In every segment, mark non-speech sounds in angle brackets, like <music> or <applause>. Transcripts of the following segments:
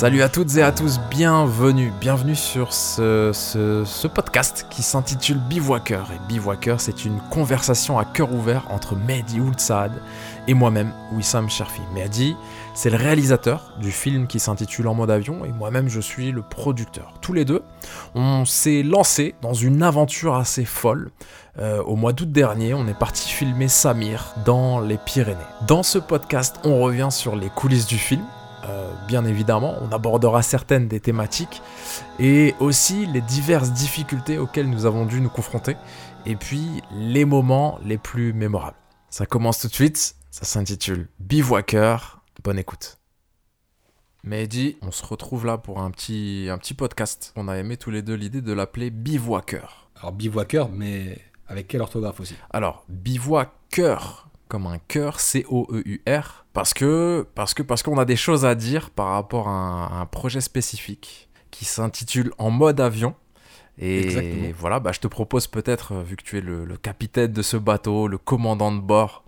Salut à toutes et à tous, bienvenue, bienvenue sur ce, podcast qui s'intitule Bivouaker. Et Bivouaker, c'est une conversation à cœur ouvert entre Mehdi Oulsaad et moi-même, Wissam Cherfi. Mehdi, c'est le réalisateur du film qui s'intitule En mode avion et moi-même, je suis le producteur. Tous les deux, on s'est lancé dans une aventure assez folle. Euh, au mois d'août dernier, on est parti filmer Samir dans les Pyrénées. Dans ce podcast, on revient sur les coulisses du film, euh, bien évidemment, on abordera certaines des thématiques et aussi les diverses difficultés auxquelles nous avons dû nous confronter et puis les moments les plus mémorables. Ça commence tout de suite, ça s'intitule Bivouaker, bonne écoute. Mehdi, on se retrouve là pour un petit, un petit podcast. On a aimé tous les deux l'idée de l'appeler Bivouaker. Alors bivouaker, mais avec quelle orthographe aussi? Alors, Bivouaker, comme un cœur, C-O-E-U-R, parce que parce que parce qu'on a des choses à dire par rapport à un, à un projet spécifique qui s'intitule En mode avion. Et Exactement. voilà, bah, je te propose peut-être, euh, vu que tu es le, le capitaine de ce bateau, le commandant de bord,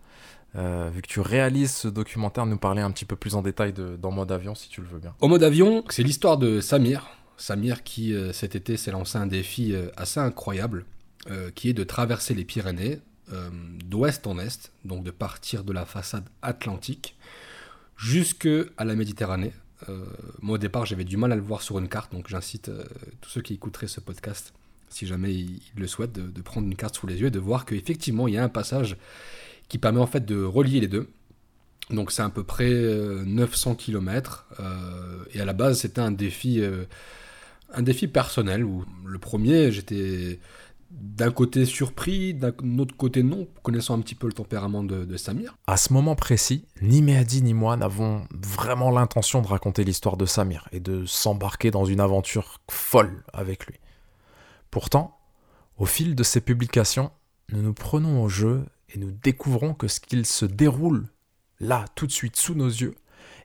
euh, vu que tu réalises ce documentaire, nous parler un petit peu plus en détail de, d'En mode avion, si tu le veux bien. Au mode avion, c'est l'histoire de Samir. Samir qui euh, cet été s'est lancé un défi assez incroyable, euh, qui est de traverser les Pyrénées euh, d'ouest en est, donc de partir de la façade atlantique jusque à la Méditerranée. Euh, moi au départ j'avais du mal à le voir sur une carte, donc j'incite euh, tous ceux qui écouteraient ce podcast, si jamais ils, le souhaitent, de, prendre une carte sous les yeux et de voir qu'effectivement il y a un passage qui permet en fait de relier les deux. Donc c'est à peu près euh, 900 km. et à la base c'était un défi, un défi personnel où le premier j'étais d'un côté surpris, d'un autre côté non, connaissant un petit peu le tempérament de, Samir. À ce moment précis, ni Mehdi ni moi n'avons vraiment l'intention de raconter l'histoire de Samir et de s'embarquer dans une aventure folle avec lui. Pourtant, au fil de ces publications, nous nous prenons au jeu et nous découvrons que ce qu'il se déroule là, tout de suite, sous nos yeux,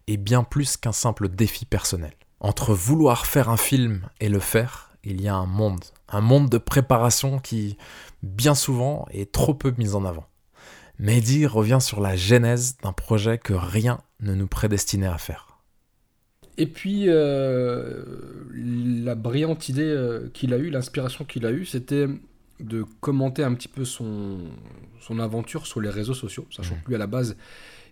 est bien plus qu'un simple défi personnel. Entre vouloir faire un film et le faire, il y a un monde, un monde de préparation qui, bien souvent, est trop peu mis en avant. Mehdi revient sur la genèse d'un projet que rien ne nous prédestinait à faire. Et puis, euh, la brillante idée euh, qu'il a eue, l'inspiration qu'il a eue, c'était de commenter un petit peu son, son aventure sur les réseaux sociaux. Sachant Mhm. que lui, à la base,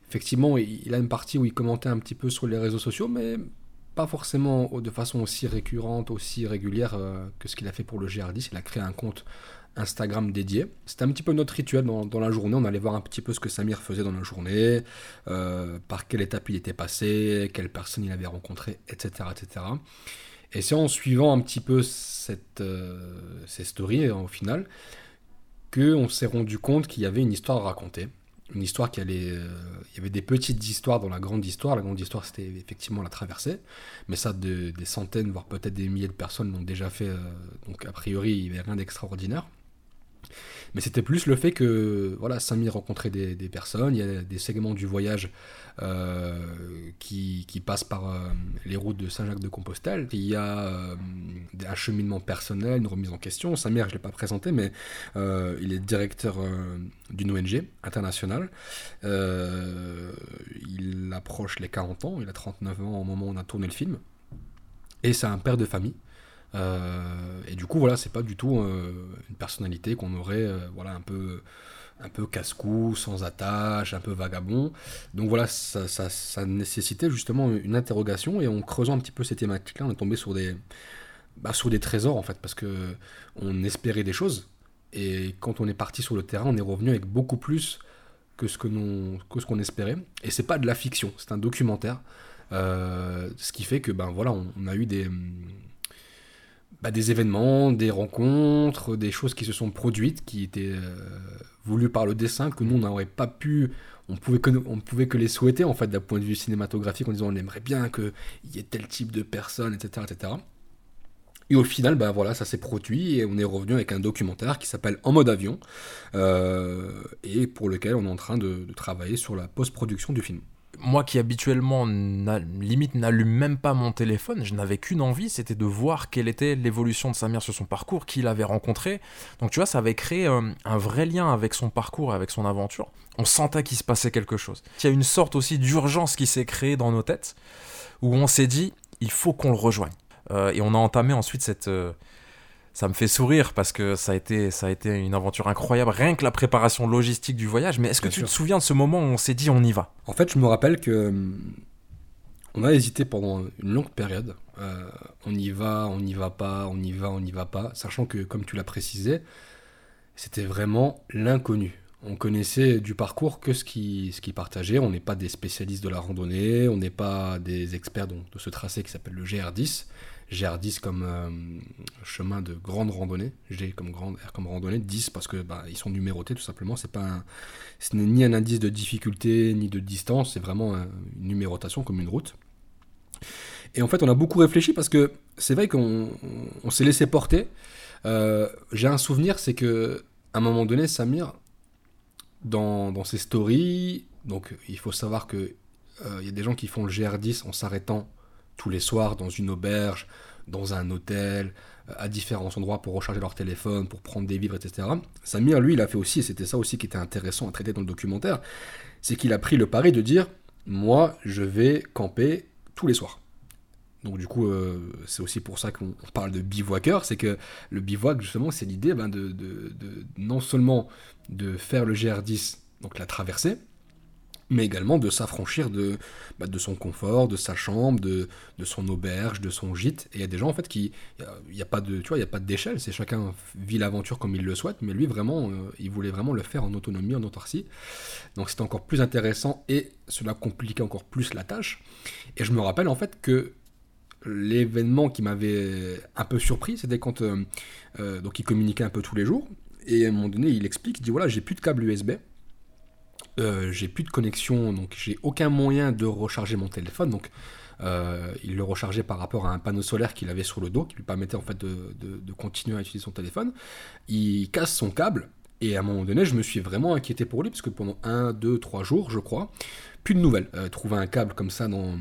effectivement, il il a une partie où il commentait un petit peu sur les réseaux sociaux, mais pas forcément de façon aussi récurrente, aussi régulière euh, que ce qu'il a fait pour le GR10. Il a créé un compte Instagram dédié. C'était un petit peu notre rituel dans, la journée. On allait voir un petit peu ce que Samir faisait dans la journée, euh, par quelle étape il était passé, quelles personnes il avait rencontrées, etc. etc. Et c'est en suivant un petit peu cette, euh, ces stories, au final, qu'on s'est rendu compte qu'il y avait une histoire à raconter. Une histoire qui allait. euh, il y avait des petites histoires dans la grande histoire. La grande histoire, c'était effectivement la traversée. Mais ça, de- des centaines, voire peut-être des milliers de personnes l'ont déjà fait. euh, donc, a priori, il n'y avait rien d'extraordinaire. Mais c'était plus le fait que voilà, Samir rencontrait des, personnes, il y a des segments du voyage euh, qui, passent par euh, les routes de Saint-Jacques-de-Compostelle. Il y a euh, un cheminement personnel, une remise en question. Samir, je ne l'ai pas présenté, mais euh, il est directeur d'une ONG internationale. Il approche les 40 ans, il a 39 ans au moment où on a tourné le film. Et c'est un père de famille. Euh, et du coup, voilà, c'est pas du tout euh, une personnalité qu'on aurait, euh, voilà, un peu, un peu casse-cou, sans attache, un peu vagabond. Donc voilà, ça, ça, nécessitait justement une interrogation. Et en creusant un petit peu ces thématiques-là, on est tombé sur des, bah, sur des trésors en fait, parce que on espérait des choses. Et quand on est parti sur le terrain, on est revenu avec beaucoup plus que ce que que ce qu'on espérait. Et c'est pas de la fiction, c'est un documentaire. Ce qui fait que ben voilà, on, a eu des bah, des événements, des rencontres, des choses qui se sont produites, qui étaient euh, voulues par le dessin, que nous, on n'aurait pas pu, on pouvait que, pouvait que les souhaiter, en fait, d'un point de vue cinématographique, en disant on aimerait bien qu'il y ait tel type de personne, etc., etc. Et au final, bah voilà, ça s'est produit et on est revenu avec un documentaire qui s'appelle En mode avion euh, et pour lequel on est en train de travailler sur la post-production du film. Moi qui habituellement limite n'allume même pas mon téléphone, je n'avais qu'une envie, c'était de voir quelle était l'évolution de Samir sur son parcours, qui l'avait rencontré. Donc tu vois, ça avait créé euh, un vrai lien avec son parcours et avec son aventure. On sentait qu'il se passait quelque chose. Il y a une sorte aussi d'urgence qui s'est créée dans nos têtes, où on s'est dit, il faut qu'on le rejoigne. Euh, et on a entamé ensuite cette. Euh, ça me fait sourire parce que ça a, été, ça a été une aventure incroyable, rien que la préparation logistique du voyage. Mais est-ce que tu te souviens de ce moment où on s'est dit on y va? En fait, je me rappelle que on a hésité pendant une longue période. Euh, on y va, on n'y va pas, on y va, on n'y va pas, sachant que, comme tu l'as précisé, c'était vraiment l'inconnu. On connaissait du parcours que ce qui, ce qui partageait. On n'est pas des spécialistes de la randonnée, on n'est pas des experts de ce tracé qui s'appelle le GR10. GR10 comme euh, chemin de grande randonnée, G comme grande, R comme randonnée, 10 parce que bah, ils sont numérotés tout simplement. C'est pas ce n'est ni un indice de difficulté ni de distance, c'est vraiment une numérotation comme une route. Et en fait, on a beaucoup réfléchi parce que c'est vrai qu'on s'est laissé porter. Euh, j'ai un souvenir, c'est que à un moment donné, Samir, dans, dans, ses stories, donc il faut savoir que euh, il y a des gens qui font le GR10 en s'arrêtant tous les soirs dans une auberge, dans un hôtel, euh, à différents endroits pour recharger leur téléphone, pour prendre des vivres, etc. Samir, lui, il a fait aussi, et c'était ça aussi qui était intéressant à traiter dans le documentaire, c'est qu'il a pris le pari de dire, moi, je vais camper tous les soirs. Donc du coup, euh, c'est aussi pour ça qu'on parle de bivouaqueur, c'est que le bivouac, justement, c'est l'idée ben, de, non seulement de faire le GR10, donc la traversée, mais également de s'affranchir de, bah, de son confort, de sa chambre, de, de, son auberge, de son gîte. Et il y a des gens en fait qui, il n'y a, pas de, tu vois, il y a pas d'échelle. C'est chacun vit l'aventure comme il le souhaite, mais lui vraiment, euh, il voulait vraiment le faire en autonomie, en autarcie. Donc c'était encore plus intéressant et cela compliquait encore plus la tâche. Et je me rappelle en fait que l'événement qui m'avait un peu surpris, c'était quand euh, euh, donc il communiquait un peu tous les jours. Et à un moment donné, il explique, il dit voilà, j'ai plus de câble USB, euh, j'ai plus de connexion, donc j'ai aucun moyen de recharger mon téléphone. Donc il le rechargeait par rapport à un panneau solaire qu'il avait sur le dos, qui lui permettait en fait de, continuer à utiliser son téléphone. Il casse son câble. Et à un moment donné, je me suis vraiment inquiété pour lui, parce que pendant 1, 2, 3 jours, je crois, plus de nouvelles. trouver un câble comme ça dans,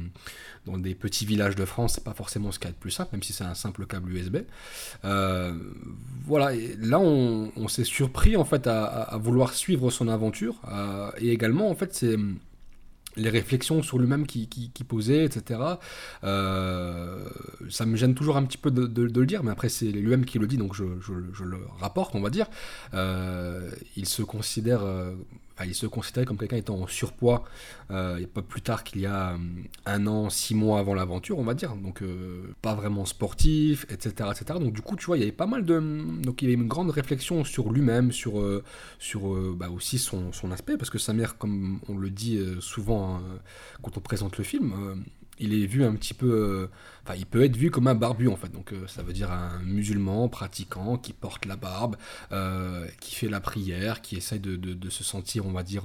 dans des petits villages de France, c'est pas forcément ce qu'il y a de plus simple, même si c'est un simple câble USB. Euh, voilà, et là on, s'est surpris en fait à, vouloir suivre son aventure, et également en fait c'est les réflexions sur lui-même qui, qui, posait, etc. Euh, ça me gêne toujours un petit peu de, le dire, mais après c'est lui-même qui le dit, donc je, le rapporte, on va dire. Euh, il se considère il se considérait comme quelqu'un étant en surpoids, euh, pas plus tard qu'il y a euh, un an, six mois avant l'aventure, on va dire. Donc, euh, pas vraiment sportif, etc., etc. Donc, du coup, tu vois, il y avait pas mal de. Donc, il y avait une grande réflexion sur lui-même, sur, sur bah, aussi son, son, aspect, parce que sa mère, comme on le dit souvent hein, quand on présente le film, il est vu un petit peu. Euh, enfin, il peut être vu comme un barbu en fait. Donc, euh, ça veut dire un musulman pratiquant qui porte la barbe, euh, qui fait la prière, qui essaie de, se sentir, on va dire,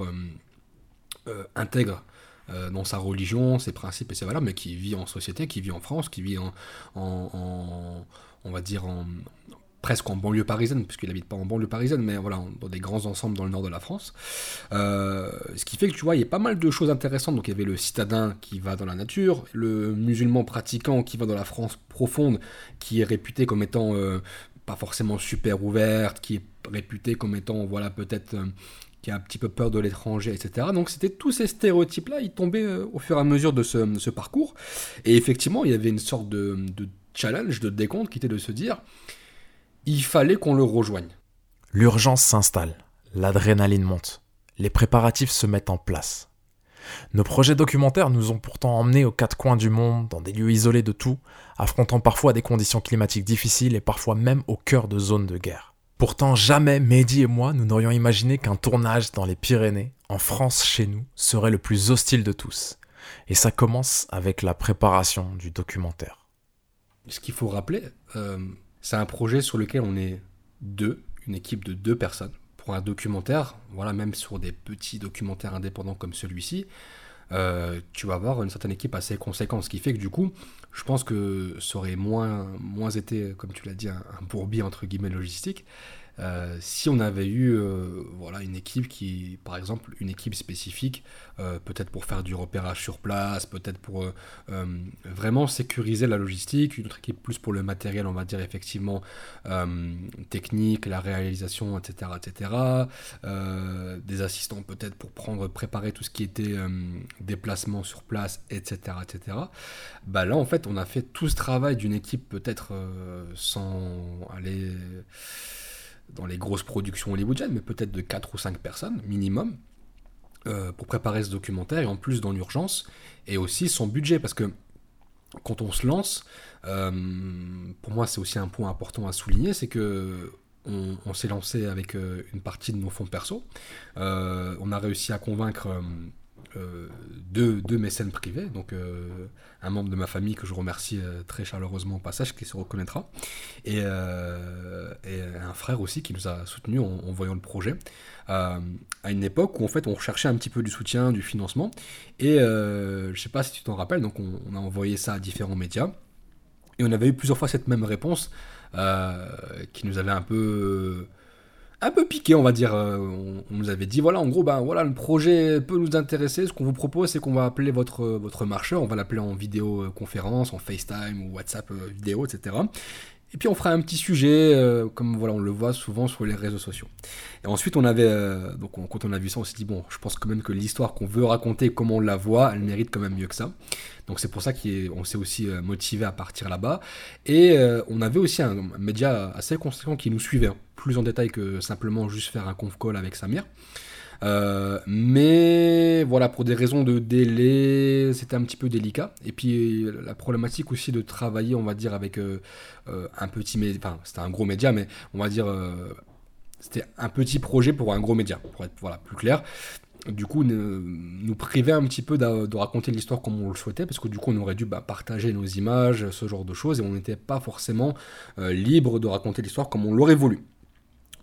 intègre dans sa religion, ses principes et ses valeurs, mais qui vit en société, qui vit en France, qui vit en, en on va dire, en, presque en banlieue parisienne, puisqu'il n'habite pas en banlieue parisienne, mais voilà, dans des grands ensembles dans le nord de la France. Euh, ce qui fait que tu vois, il y a pas mal de choses intéressantes. Donc il y avait le citadin qui va dans la nature, le musulman pratiquant qui va dans la France profonde, qui est réputé comme étant euh, pas forcément super ouverte, qui est réputé comme étant, voilà, peut-être... Euh, qui a un petit peu peur de l'étranger, etc. Donc c'était tous ces stéréotypes-là, ils tombaient au fur et à mesure de ce, parcours. Et effectivement, il y avait une sorte de, de challenge, de décompte, qui était de se dire, il fallait qu'on le rejoigne. L'urgence s'installe, l'adrénaline monte, les préparatifs se mettent en place. Nos projets documentaires nous ont pourtant emmenés aux quatre coins du monde, dans des lieux isolés de tout, affrontant parfois des conditions climatiques difficiles et parfois même au cœur de zones de guerre. Pourtant, jamais Mehdi et moi, nous n'aurions imaginé qu'un tournage dans les Pyrénées, en France chez nous, serait le plus hostile de tous. Et ça commence avec la préparation du documentaire. Ce qu'il faut rappeler, euh, c'est un projet sur lequel on est deux, une équipe de deux personnes. Pour un documentaire, voilà, même sur des petits documentaires indépendants comme celui-ci, euh, tu vas avoir une certaine équipe assez conséquente. Ce qui fait que du coup, je pense que ça aurait moins, été, comme tu l'as dit, un, un bourbier entre guillemets logistique. Euh, si on avait eu euh, voilà, une équipe qui, par exemple, une équipe spécifique, euh, peut-être pour faire du repérage sur place, peut-être pour vraiment sécuriser la logistique, une autre équipe plus pour le matériel, on va dire effectivement technique, la réalisation, etc., etc. des assistants peut-être pour prendre, préparer tout ce qui était déplacement sur place, etc., etc. Bah là, en fait, on a fait tout ce travail d'une équipe peut-être sans aller dans les grosses productions hollywoodiennes, mais peut-être de 4 ou 5 personnes minimum, euh, pour préparer ce documentaire, et en plus dans l'urgence, et aussi son budget, parce que quand on se lance, euh, pour moi c'est aussi un point important à souligner, c'est que on, s'est lancé avec euh, une partie de nos fonds perso. on a réussi à convaincre euh, deux, mécènes privés, donc euh, un membre de ma famille que je remercie euh, très chaleureusement au passage, qui se reconnaîtra, et, un frère aussi qui nous a soutenus en, voyant le projet, à une époque où en fait on recherchait un petit peu du soutien, du financement, et je sais pas si tu t'en rappelles, donc on, on, a envoyé ça à différents médias, et on avait eu plusieurs fois cette même réponse qui nous avait un peu un peu piqué, on va dire. Euh, on, nous avait dit, voilà, en gros, ben voilà, le projet peut nous intéresser. Ce qu'on vous propose, c'est qu'on va appeler votre, votre marcheur, on va l'appeler en vidéoconférence, en FaceTime ou WhatsApp euh, vidéo, etc. Et puis on fera un petit sujet, euh, comme voilà, on le voit souvent sur les réseaux sociaux. Et ensuite, on avait, donc quand on a vu ça, on s'est dit bon, je pense quand même que l'histoire qu'on veut raconter, comme on la voit, elle mérite quand même mieux que ça. Donc c'est pour ça qu'on s'est aussi motivé à partir là-bas. Et on avait aussi un, média assez conséquent qui nous suivait. Hein plus en détail que simplement juste faire un conf call avec Samir. Euh, mais voilà, pour des raisons de délai, c'était un petit peu délicat. Et puis la problématique aussi de travailler, on va dire, avec euh, euh, un petit média, enfin c'était un gros média, mais on va dire, c'était un petit projet pour un gros média, pour être voilà, plus clair du coup, nous priver un petit peu de, raconter l'histoire comme on le souhaitait, parce que du coup, on aurait dû bah, partager nos images, ce genre de choses, et on n'était pas forcément libre de raconter l'histoire comme on l'aurait voulu.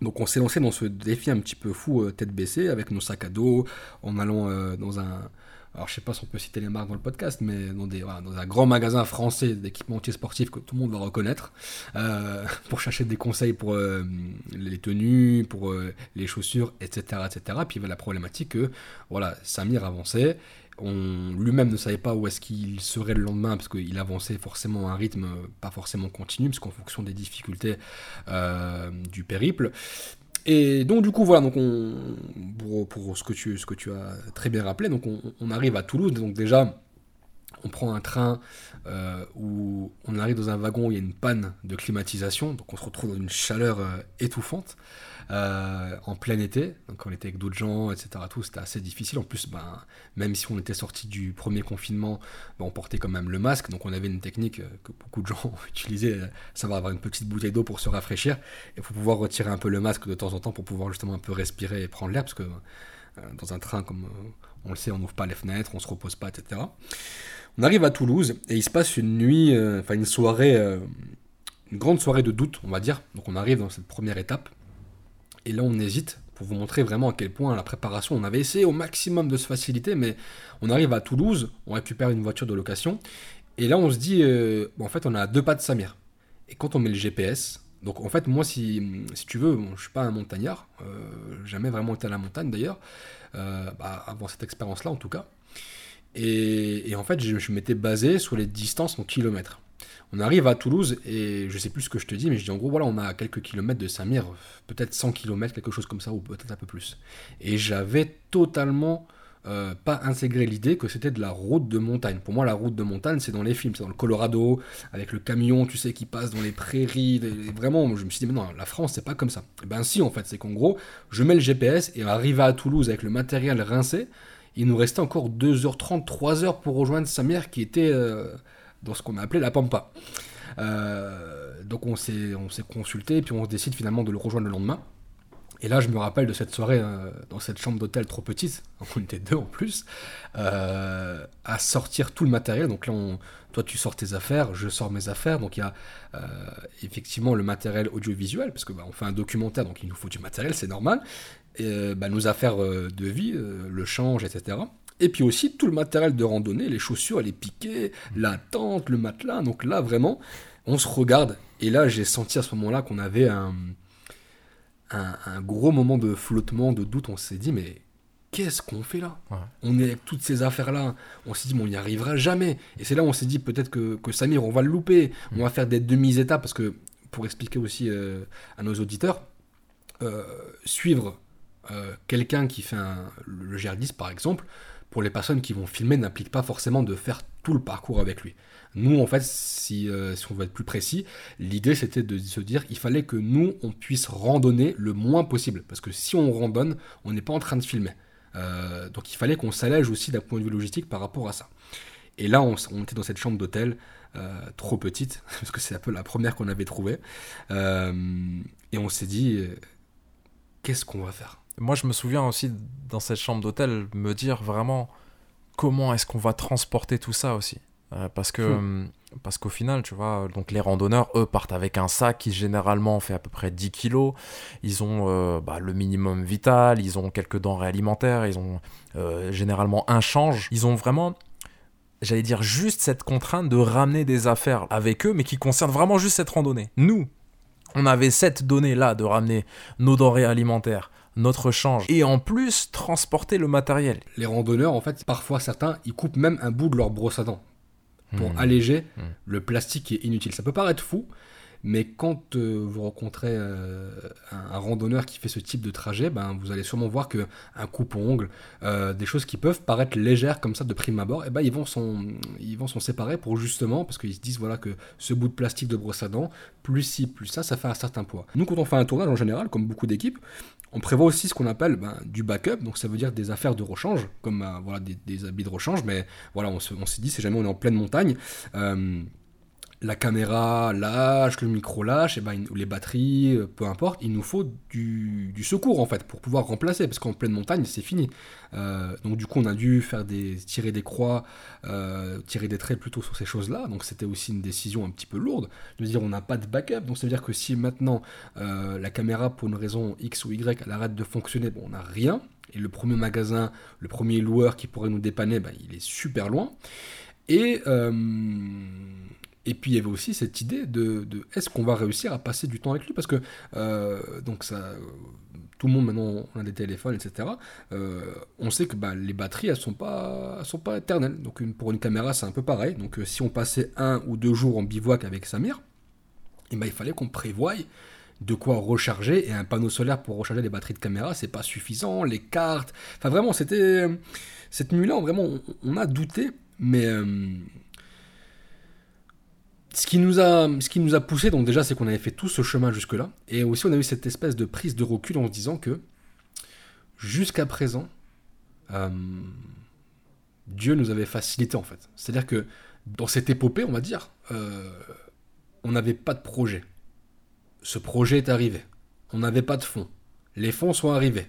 Donc on s'est lancé dans ce défi un petit peu fou, euh, tête baissée, avec nos sacs à dos, en allant euh, dans un... Alors je sais pas si on peut citer les marques dans le podcast, mais dans, des, dans un grand magasin français d'équipementiers sportifs que tout le monde va reconnaître, euh, <laughs> pour chercher des conseils pour les tenues, pour les chaussures, etc. etc. Puis il y avait la problématique que voilà, Samir avançait, lui-même ne savait pas où est-ce qu'il serait le lendemain, parce qu'il avançait forcément à un rythme pas forcément continu, parce qu'en fonction des difficultés euh, du périple. Et donc du coup voilà, on, pour, ce, que tu, ce que tu as très bien rappelé, donc on, arrive à Toulouse, donc déjà on prend un train euh, où on arrive dans un wagon où il y a une panne de climatisation, donc on se retrouve dans une chaleur euh, étouffante. Euh, en plein été, donc on était avec d'autres gens, etc. Tout, c'était assez difficile. En plus, ben, même si on était sorti du premier confinement, ben, on portait quand même le masque, donc on avait une technique euh, que beaucoup de gens <laughs> utilisaient, euh, va avoir une petite bouteille d'eau pour se rafraîchir, et pour pouvoir retirer un peu le masque de temps en temps pour pouvoir justement un peu respirer et prendre l'air, parce que dans un train, comme on le sait, on n'ouvre pas les fenêtres, on se repose pas, etc. On arrive à Toulouse et il se passe une nuit, enfin une soirée, une grande soirée de doute, on va dire. Donc on arrive dans cette première étape et là, on hésite pour vous montrer vraiment à quel point la préparation, on avait essayé au maximum de se faciliter, mais on arrive à Toulouse, on récupère une voiture de location, et là, on se dit, euh, en fait, on a deux pas de Samir. Et quand on met le GPS, donc en fait, moi, si, tu veux, je je suis pas un montagnard, euh, jamais vraiment été à la montagne d'ailleurs, euh, bah, avant cette expérience-là en tout cas. Et, en fait, je, je m'étais basé sur les distances en kilomètres. On arrive à Toulouse et je sais plus ce que je te dis, mais je dis en gros, voilà, on a quelques kilomètres de Saint-Myr, peut-être 100 km, quelque chose comme ça, ou peut-être un peu plus. Et j'avais totalement euh, pas intégré l'idée que c'était de la route de montagne. Pour moi, la route de montagne, c'est dans les films, c'est dans le Colorado, avec le camion, tu sais, qui passe dans les prairies. vraiment, je me suis dit, mais non, la France, c'est pas comme ça. Et eh ben si, en fait, c'est qu'en gros, je mets le GPS et arrivé à Toulouse avec le matériel rincé, il nous restait encore 2h30, 3h pour rejoindre Saint-Myr qui était. Euh, dans ce qu'on a appelé la Pampa. Euh, donc on s'est, on s'est consulté, puis on décide finalement de le rejoindre le lendemain. Et là, je me rappelle de cette soirée euh, dans cette chambre d'hôtel trop petite, <laughs> on était deux en plus, euh, à sortir tout le matériel. Donc là, toi, tu sors tes affaires, je sors mes affaires. Donc il y a effectivement le matériel audiovisuel, parce que bah, fait un documentaire, donc il nous faut du matériel, c'est normal. Et, bah, nos affaires de vie, le change, etc. Et puis aussi tout le matériel de randonnée, les chaussures, les piquets, la tente, le matelas. Donc là, vraiment, on se regarde. Et là, j'ai senti à ce moment-là qu'on avait un, un, gros moment de flottement, de doute. On s'est dit, mais qu'est-ce qu'on fait là? On est avec toutes ces affaires-là. On s'est dit, mais on n'y arrivera jamais. Et c'est là où on s'est dit, peut-être que, que, Samir, on va le louper. On va faire des demi-étapes. Parce que, pour expliquer aussi euh, à nos auditeurs, euh, suivre euh, quelqu'un qui fait le GR10 par exemple, pour les personnes qui vont filmer, n'implique pas forcément de faire tout le parcours avec lui. Nous, en fait, si, euh, si on veut être plus précis, l'idée c'était de se dire il fallait que nous, on puisse randonner le moins possible. Parce que si on randonne, on n'est pas en train de filmer. Euh, donc il fallait qu'on s'allège aussi d'un point de vue logistique par rapport à ça. Et là, on, était dans cette chambre d'hôtel, trop petite, <laughs> parce que c'est un peu la première qu'on avait trouvée. et on s'est dit qu'est-ce qu'on va faire? Moi, je me souviens aussi dans cette chambre d'hôtel me dire vraiment comment est-ce qu'on va transporter tout ça aussi. Euh, parce que hmm. parce qu'au final, tu vois, donc les randonneurs, eux, partent avec un sac qui généralement fait à peu près 10 kilos. Ils ont euh, bah, le minimum vital, ils ont quelques denrées alimentaires, ils ont euh, généralement un change. Ils ont vraiment, j'allais dire, juste cette contrainte de ramener des affaires avec eux, mais qui concernent vraiment juste cette randonnée. Nous, on avait cette donnée-là de ramener nos denrées alimentaires, notre change et en plus transporter le matériel. Les randonneurs, en fait, parfois certains, ils coupent même un bout de leur brosse à dents pour hmm. alléger hmm. le plastique qui est inutile. Ça peut paraître fou, mais quand euh, vous rencontrez euh, un, randonneur qui fait ce type de trajet, ben, vous allez sûrement voir que un coupe-ongle, euh, des choses qui peuvent paraître légères comme ça de prime abord, et eh ben, ils vont s'en séparer pour justement, parce qu'ils se disent voilà, que ce bout de plastique de brosse à dents, plus ci, plus ça, ça fait un certain poids. Nous, quand on fait un tournage en général, comme beaucoup d'équipes, on prévoit aussi ce qu'on appelle ben, du backup, donc ça veut dire des affaires de rechange, comme voilà, des, habits de rechange, mais voilà, on s'est dit, si jamais on est en pleine montagne, la caméra lâche, le micro lâche, et ben, les batteries, euh, peu importe, il nous faut du, secours en fait pour pouvoir remplacer, parce qu'en pleine montagne c'est fini. Euh, donc du coup on a dû faire des tirer des croix, euh, tirer des traits plutôt sur ces choses-là. Donc c'était aussi une décision un petit peu lourde de dire on n'a pas de backup. Donc ça veut dire que si maintenant la caméra pour une raison X ou Y elle arrête de fonctionner, bon on n'a rien. Et le premier magasin, le premier loueur qui pourrait nous dépanner, ben, il est super loin. Et et puis il y avait aussi cette idée de, est-ce qu'on va réussir à passer du temps avec lui? Parce que euh, donc ça, tout le monde maintenant a des téléphones, etc. Euh, on sait que bah, les batteries elles sont pas, sont pas éternelles. Donc pour une caméra c'est un peu pareil. Donc euh, si on passait un ou deux jours en bivouac avec Samir, eh ben, il fallait qu'on prévoie de quoi recharger et un panneau solaire pour recharger les batteries de caméra c'est pas suffisant. Les cartes, enfin vraiment c'était cette nuit-là vraiment on, a douté, mais ce qui nous a, ce qui nous a poussé, donc déjà, c'est qu'on avait fait tout ce chemin jusque-là, et aussi on a eu cette espèce de prise de recul en se disant que jusqu'à présent, euh, Dieu nous avait facilité en fait. C'est-à-dire que dans cette épopée, on va dire, euh, on n'avait pas de projet. Ce projet est arrivé. On n'avait pas de fonds. Les fonds sont arrivés.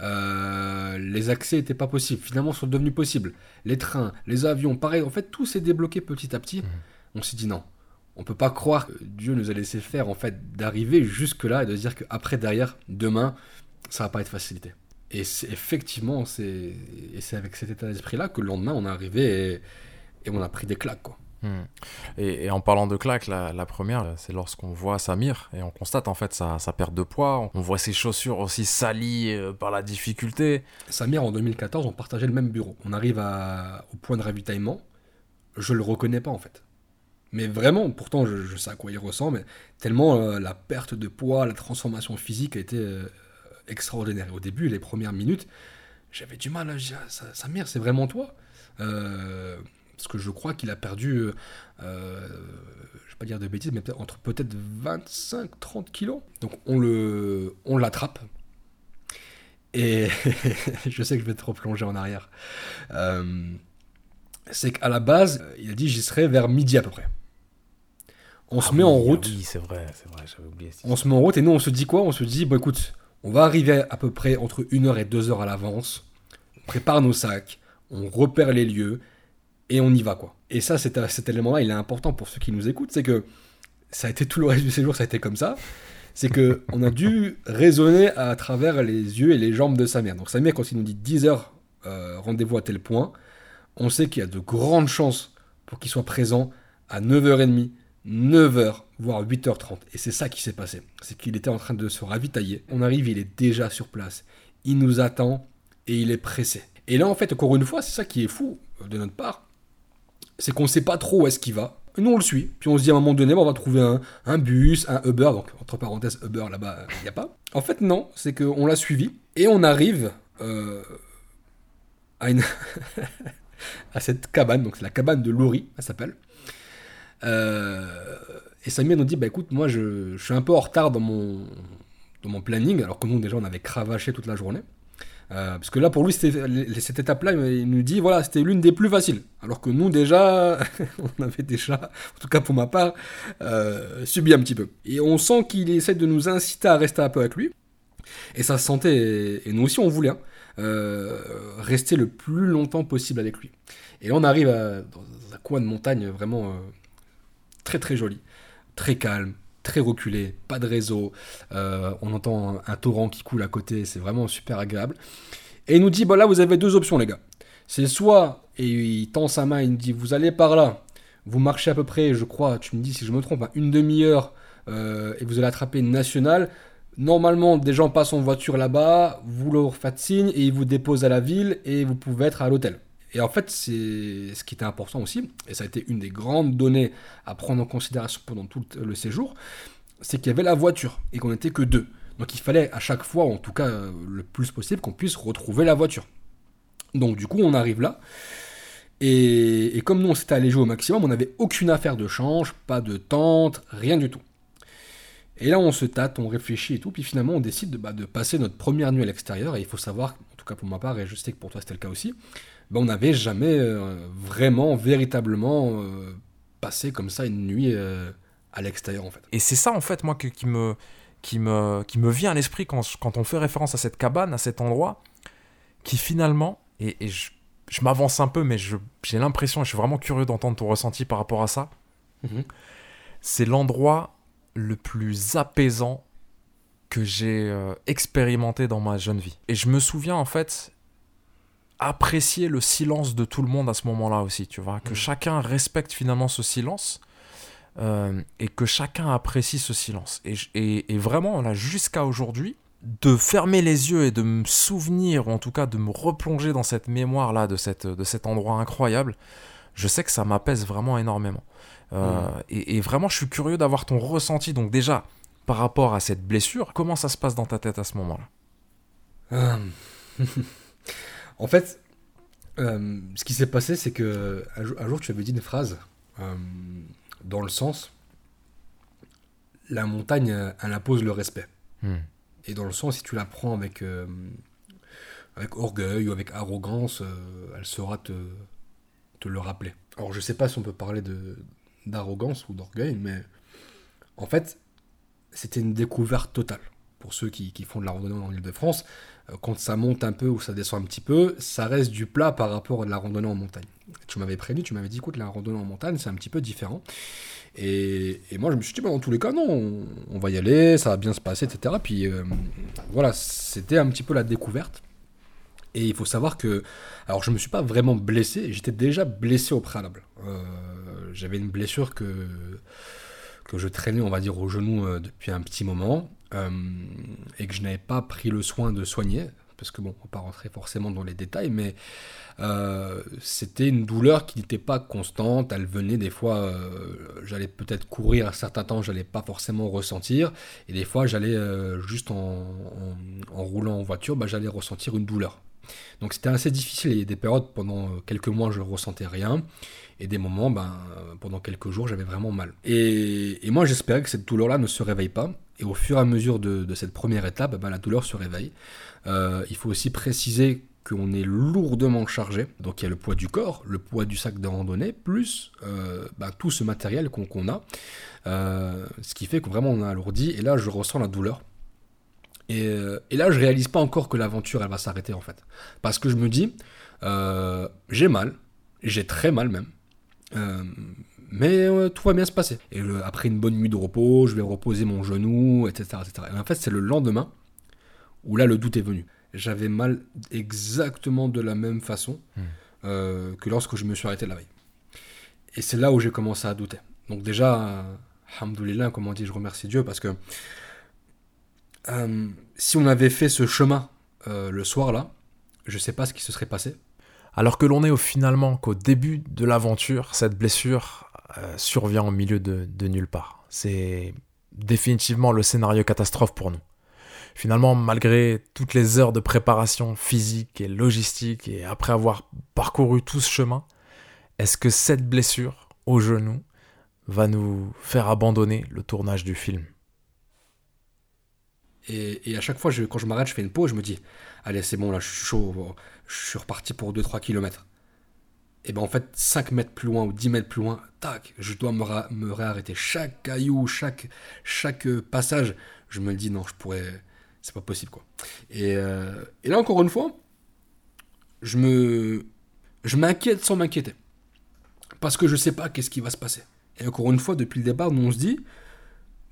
Euh, les accès n'étaient pas possibles. Finalement, sont devenus possibles. Les trains, les avions, pareil. En fait, tout s'est débloqué petit à petit. Mmh. On s'est dit non, on peut pas croire que Dieu nous a laissé faire en fait d'arriver jusque là et de se dire qu'après derrière demain ça va pas être facilité. Et c'est effectivement c'est et c'est avec cet état d'esprit là que le lendemain on est arrivé et, on a pris des claques quoi. Hmm. Et, en parlant de claques, la, première, c'est lorsqu'on voit Samir et on constate en fait sa, perte de poids. On voit ses chaussures aussi salies euh, par la difficulté. Samir, en 2014, on partageait le même bureau. On arrive au point de ravitaillement. Je le reconnais pas en fait. Mais vraiment, pourtant, je, sais à quoi il ressemble, tellement euh, la perte de poids, la transformation physique a été euh, extraordinaire. au début, les premières minutes, j'avais du mal à dire, sa, mère, c'est vraiment toi euh, Parce que je crois qu'il a perdu, je vais pas dire de bêtises, mais peut entre peut-être 25-30 kilos. Donc on le, on l'attrape. Et <laughs> je sais que je vais trop plonger en arrière. c'est qu'à la base, il a dit j'y serai vers midi à peu près. On se ah met en route. Oui, c'est vrai, c'est vrai, j'avais oublié. On se met en route et nous, on se dit quoi? On se dit, bon, écoute, on va arriver à peu près entre 1h et 2h à l'avance. On prépare nos sacs, on repère les lieux et on y va, quoi. Et ça, cet, cet élément-là, il est important pour ceux qui nous écoutent, c'est que ça a été tout le reste du séjour, ça a été comme ça. C'est que on a dû <laughs> raisonner à travers les yeux et les jambes de sa mère. Donc sa mère, quand il nous dit 10h, euh, rendez-vous à tel point, on sait qu'il y a de grandes chances pour qu'il soit présent à 9h30, 9h, voire 8h30. Et c'est ça qui s'est passé. C'est qu'il était en train de se ravitailler. On arrive, il est déjà sur place. Il nous attend et il est pressé. Et là, en fait, encore une fois, c'est ça qui est fou euh, de notre part. C'est qu'on ne sait pas trop où est-ce qu'il va. nous, on le suit. Puis on se dit à un moment donné, on va trouver un, bus, un Uber. Donc, entre parenthèses, Uber là-bas, il n'y a pas. En fait, non. C'est qu'on l'a suivi. Et on arrive euh, à, une <laughs> à cette cabane. Donc, c'est la cabane de Laurie, elle s'appelle. Euh, et Samir nous dit bah écoute, moi je, suis un peu en retard dans mon, dans mon planning, alors que nous déjà on avait cravaché toute la journée. Euh, parce que là, pour lui, cette étape-là, il nous dit, voilà, c'était l'une des plus faciles. Alors que nous, déjà, <laughs> on avait déjà, en tout cas pour ma part, euh, subi un petit peu. Et on sent qu'il essaie de nous inciter à rester un peu avec lui. Et ça se sentait, et nous aussi, on voulait, hein, rester le plus longtemps possible avec lui. Et là, on arrive dans un coin de montagne vraiment très très joli, très calme, très reculé, pas de réseau, euh, on entend un, torrent qui coule à côté, c'est vraiment super agréable. Et il nous dit, bah là vous avez deux options les gars. C'est soit, et il tend sa main, il nous dit, vous allez par là, vous marchez à peu près, je crois, tu me dis si je me trompe, hein, une demi-heure, euh, et vous allez attraper une nationale. Normalement, des gens passent en voiture là-bas, vous leur faites signe et ils vous déposent à la ville et vous pouvez être à l'hôtel. Et en fait, c'est ce qui était important aussi, et ça a été une des grandes données à prendre en considération pendant tout le séjour, c'est qu'il y avait la voiture et qu'on n'était que deux. Donc il fallait à chaque fois, en tout cas le plus possible, qu'on puisse retrouver la voiture. Donc du coup, on arrive là. Et, comme nous, on s'était allégé au maximum, on n'avait aucune affaire de change, pas de tente, rien du tout. Et là, on se tâte, on réfléchit et tout, puis finalement, on décide de, bah, de passer notre première nuit à l'extérieur. Et il faut savoir, en tout cas pour ma part, et je sais que pour toi c'était le cas aussi, ben, on n'avait jamais euh, vraiment, véritablement euh, passé comme ça une nuit euh, à l'extérieur en fait. Et c'est ça en fait moi qui, me, qui, me, qui me vient à l'esprit quand, quand on fait référence à cette cabane, à cet endroit, qui finalement, et, je, m'avance un peu mais j'ai l'impression, et je suis vraiment curieux d'entendre ton ressenti par rapport à ça, mhm. c'est l'endroit le plus apaisant que j'ai expérimenté dans ma jeune vie. Et je me souviens en fait, apprécier le silence de tout le monde à ce moment-là aussi, tu vois, que mm. chacun respecte finalement ce silence euh, et que chacun apprécie ce silence. Et, et, vraiment, là, jusqu'à aujourd'hui, de fermer les yeux et de me souvenir, ou en tout cas de me replonger dans cette mémoire-là de, cette, de cet endroit incroyable, je sais que ça m'apaise vraiment énormément. Euh, mm. et, et, vraiment, je suis curieux d'avoir ton ressenti. Donc déjà, par rapport à cette blessure, comment ça se passe dans ta tête à ce moment-là? Euh, <laughs> En fait, euh, ce qui s'est passé, c'est que un jour, tu avais dit une phrase euh, dans le sens la montagne, elle impose le respect. Hmm. Et dans le sens, si tu la prends avec, euh, avec orgueil ou avec arrogance, elle saura te, te le rappeler. Alors, je sais pas si on peut parler d'arrogance ou d'orgueil, mais en fait, c'était une découverte totale pour ceux qui, font de la randonnée en Ile-de-France, quand ça monte un peu ou ça descend un petit peu, ça reste du plat par rapport à de la randonnée en montagne. Tu m'avais prévenu, tu m'avais dit, écoute, la randonnée en montagne, c'est un petit peu différent. Et, moi, je me suis dit, bah, dans tous les cas, non, on, va y aller, ça va bien se passer, etc. Puis euh, voilà, c'était un petit peu la découverte. Et il faut savoir que, alors je ne me suis pas vraiment blessé, j'étais déjà blessé au préalable. Euh, j'avais une blessure que, que je traînais, on va dire, au genou depuis un petit moment. Euh, et que je n'avais pas pris le soin de soigner, parce que bon, on va pas rentrer forcément dans les détails, mais euh, c'était une douleur qui n'était pas constante. Elle venait des fois, euh, j'allais peut-être courir un certain temps, j'allais pas forcément ressentir, et des fois j'allais juste en, roulant en voiture, bah, j'allais ressentir une douleur. Donc c'était assez difficile. Il y a des périodes pendant quelques mois je ne ressentais rien. Et des moments, ben, pendant quelques jours, j'avais vraiment mal. Et moi, j'espérais que cette douleur-là ne se réveille pas. Et au fur et à mesure de, cette première étape, ben, la douleur se réveille. Euh, il faut aussi préciser qu'on est lourdement chargé. Donc il y a le poids du corps, le poids du sac de randonnée, plus euh, ben, tout ce matériel qu'on a. Euh, ce qui fait que vraiment on a alourdi. Et là, je ressens la douleur. Et, et là, je réalise pas encore que l'aventure, elle va s'arrêter en fait. Parce que je me dis, j'ai mal, j'ai très mal même. Mais euh, tout va bien se passer. Et après une bonne nuit de repos, je vais reposer mon genou, etc. etc. Et en fait, c'est le lendemain où là, le doute est venu. J'avais mal exactement de la même façon hmm. euh, que lorsque je me suis arrêté la veille. Et c'est là où j'ai commencé à douter. Donc déjà, Alhamdoulilah, comme on dit, je remercie Dieu parce que euh, si on avait fait ce chemin le soir là, je sais pas ce qui se serait passé. Alors que l'on est au, finalement qu'au début de l'aventure, cette blessure euh, survient au milieu de, nulle part. C'est définitivement le scénario catastrophe pour nous. Finalement, malgré toutes les heures de préparation physique et logistique, et après avoir parcouru tout ce chemin, est-ce que cette blessure au genou va nous faire abandonner le tournage du film? Et, à chaque fois, quand je m'arrête, je fais une pause, je me dis, allez, c'est bon, là, je suis chaud, je suis reparti pour 2-3 km. Et ben en fait, 5 mètres plus loin ou 10 mètres plus loin, tac, je dois me, me réarrêter. Chaque caillou, chaque, chaque euh, passage, je me dis, non, je pourrais, c'est pas possible, quoi. Et, euh, et là, encore une fois, je me, je m'inquiète sans m'inquiéter. Parce que je sais pas qu'est-ce qui va se passer. Et encore une fois, depuis le départ, on se dit,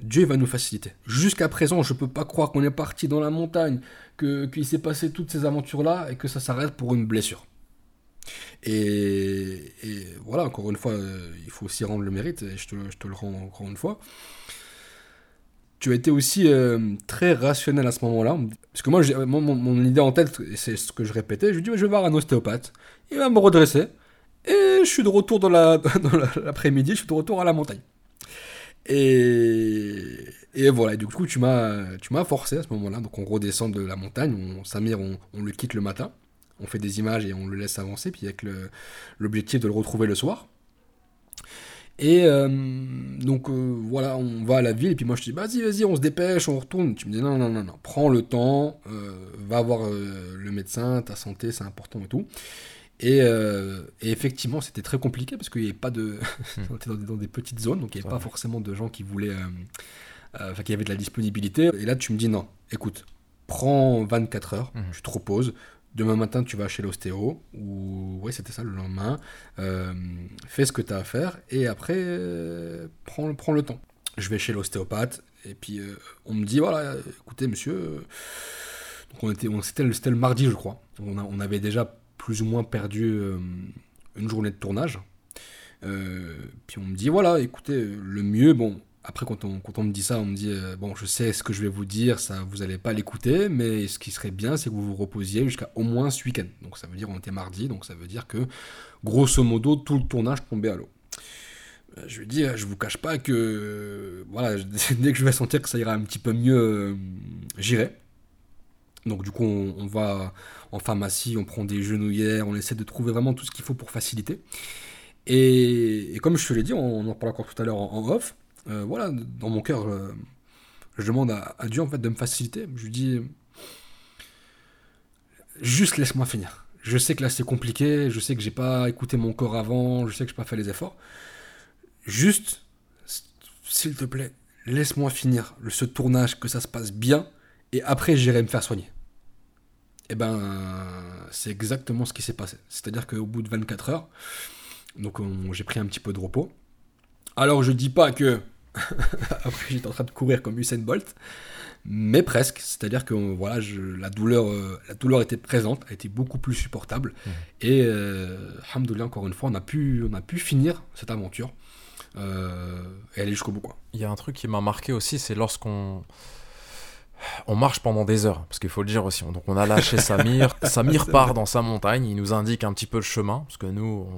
Dieu va nous faciliter. Jusqu'à présent, je peux pas croire qu'on est parti dans la montagne, qu'il s'est passé toutes ces aventures-là et que ça s'arrête pour une blessure. Et, voilà, encore une fois, euh, il faut aussi rendre le mérite, et je te, le rends encore une fois. Tu as été aussi euh, très rationnel à ce moment-là. Parce que moi, mon, idée en tête, c'est ce que je répétais, je lui dis, je vais voir un ostéopathe. Il va me redresser. Et je suis de retour dans la- <laughs> dans la- l'après-midi, je suis de retour à la montagne. Et, et voilà, du coup, tu m'as, forcé à ce moment-là. Donc, on redescend de la montagne, on, Samir, on le quitte le matin, on fait des images et on le laisse avancer, puis avec l'objectif de le retrouver le soir. Et euh, donc, euh, voilà, on va à la ville, et puis moi, je te dis, vas-y, vas-y, on se dépêche, on retourne. Tu me dis, non, non, non, non, prends le temps, euh, va voir le médecin, ta santé, c'est important et tout. Et, et effectivement, c'était très compliqué parce qu'il n'y avait pas de. <laughs> on était dans des, dans des petites zones, donc il n'y avait Ouais. pas forcément de gens qui voulaient. Enfin, qui avaient de la disponibilité. Et là, tu me dis non, écoute, prends 24 heures, Mhm. tu te reposes. Demain matin, tu vas chez l'ostéo, ou ouais, c'était ça le lendemain. Euh, fais ce que tu as à faire, et après, euh, prends, le temps. Je vais chez l'ostéopathe, et puis euh, on me dit voilà, écoutez, monsieur. donc on était, on, c'était, le, c'était le mardi, je crois. On, on avait déjà plus ou moins perdu une journée de tournage. Puis on me dit voilà, écoutez, le mieux, bon, après quand on, me dit ça, on me dit euh, bon, je sais ce que je vais vous dire, ça vous allez pas l'écouter, mais ce qui serait bien, c'est que vous vous reposiez jusqu'à au moins ce week-end. Donc ça veut dire on était mardi, donc ça veut dire que grosso modo tout le tournage tombait à l'eau. Euh, Je lui dis, euh, je vous cache pas que voilà, <laughs> dès que je vais sentir que ça ira un petit peu mieux, j'irai. Donc du coup, on, va en pharmacie, on prend des genouillères, on essaie de trouver vraiment tout ce qu'il faut pour faciliter. Et, comme je te l'ai dit, on, en parle encore tout à l'heure en off, euh, voilà, dans mon cœur, euh, je demande à, à Dieu en fait de me faciliter. Je lui dis, juste laisse-moi finir. Je sais que là c'est compliqué, je sais que j'ai pas écouté mon corps avant, je sais que j'ai pas fait les efforts. Juste, s'il te plaît, laisse-moi finir ce tournage, que ça se passe bien, et après j'irai me faire soigner. Et ben, c'est exactement ce qui s'est passé. C'est-à-dire qu'au bout de 24 heures, donc on- j'ai pris un petit peu de repos. Alors je dis pas que <laughs> après j'étais en train de courir comme Usain Bolt, mais presque. C'est-à-dire que voilà, je- la douleur, euh, la douleur était présente, a été beaucoup plus supportable. Et euh, alhamdoulilah, encore une fois, on a pu, on a pu finir cette aventure euh, et aller jusqu'au bout. Quoi. Il y a un truc qui m'a marqué aussi, c'est lorsqu'on on marche pendant des heures, parce qu'il faut le dire aussi. Donc on a lâché <laughs> Samir, Samir part dans sa montagne, il nous indique un petit peu le chemin, parce que nous,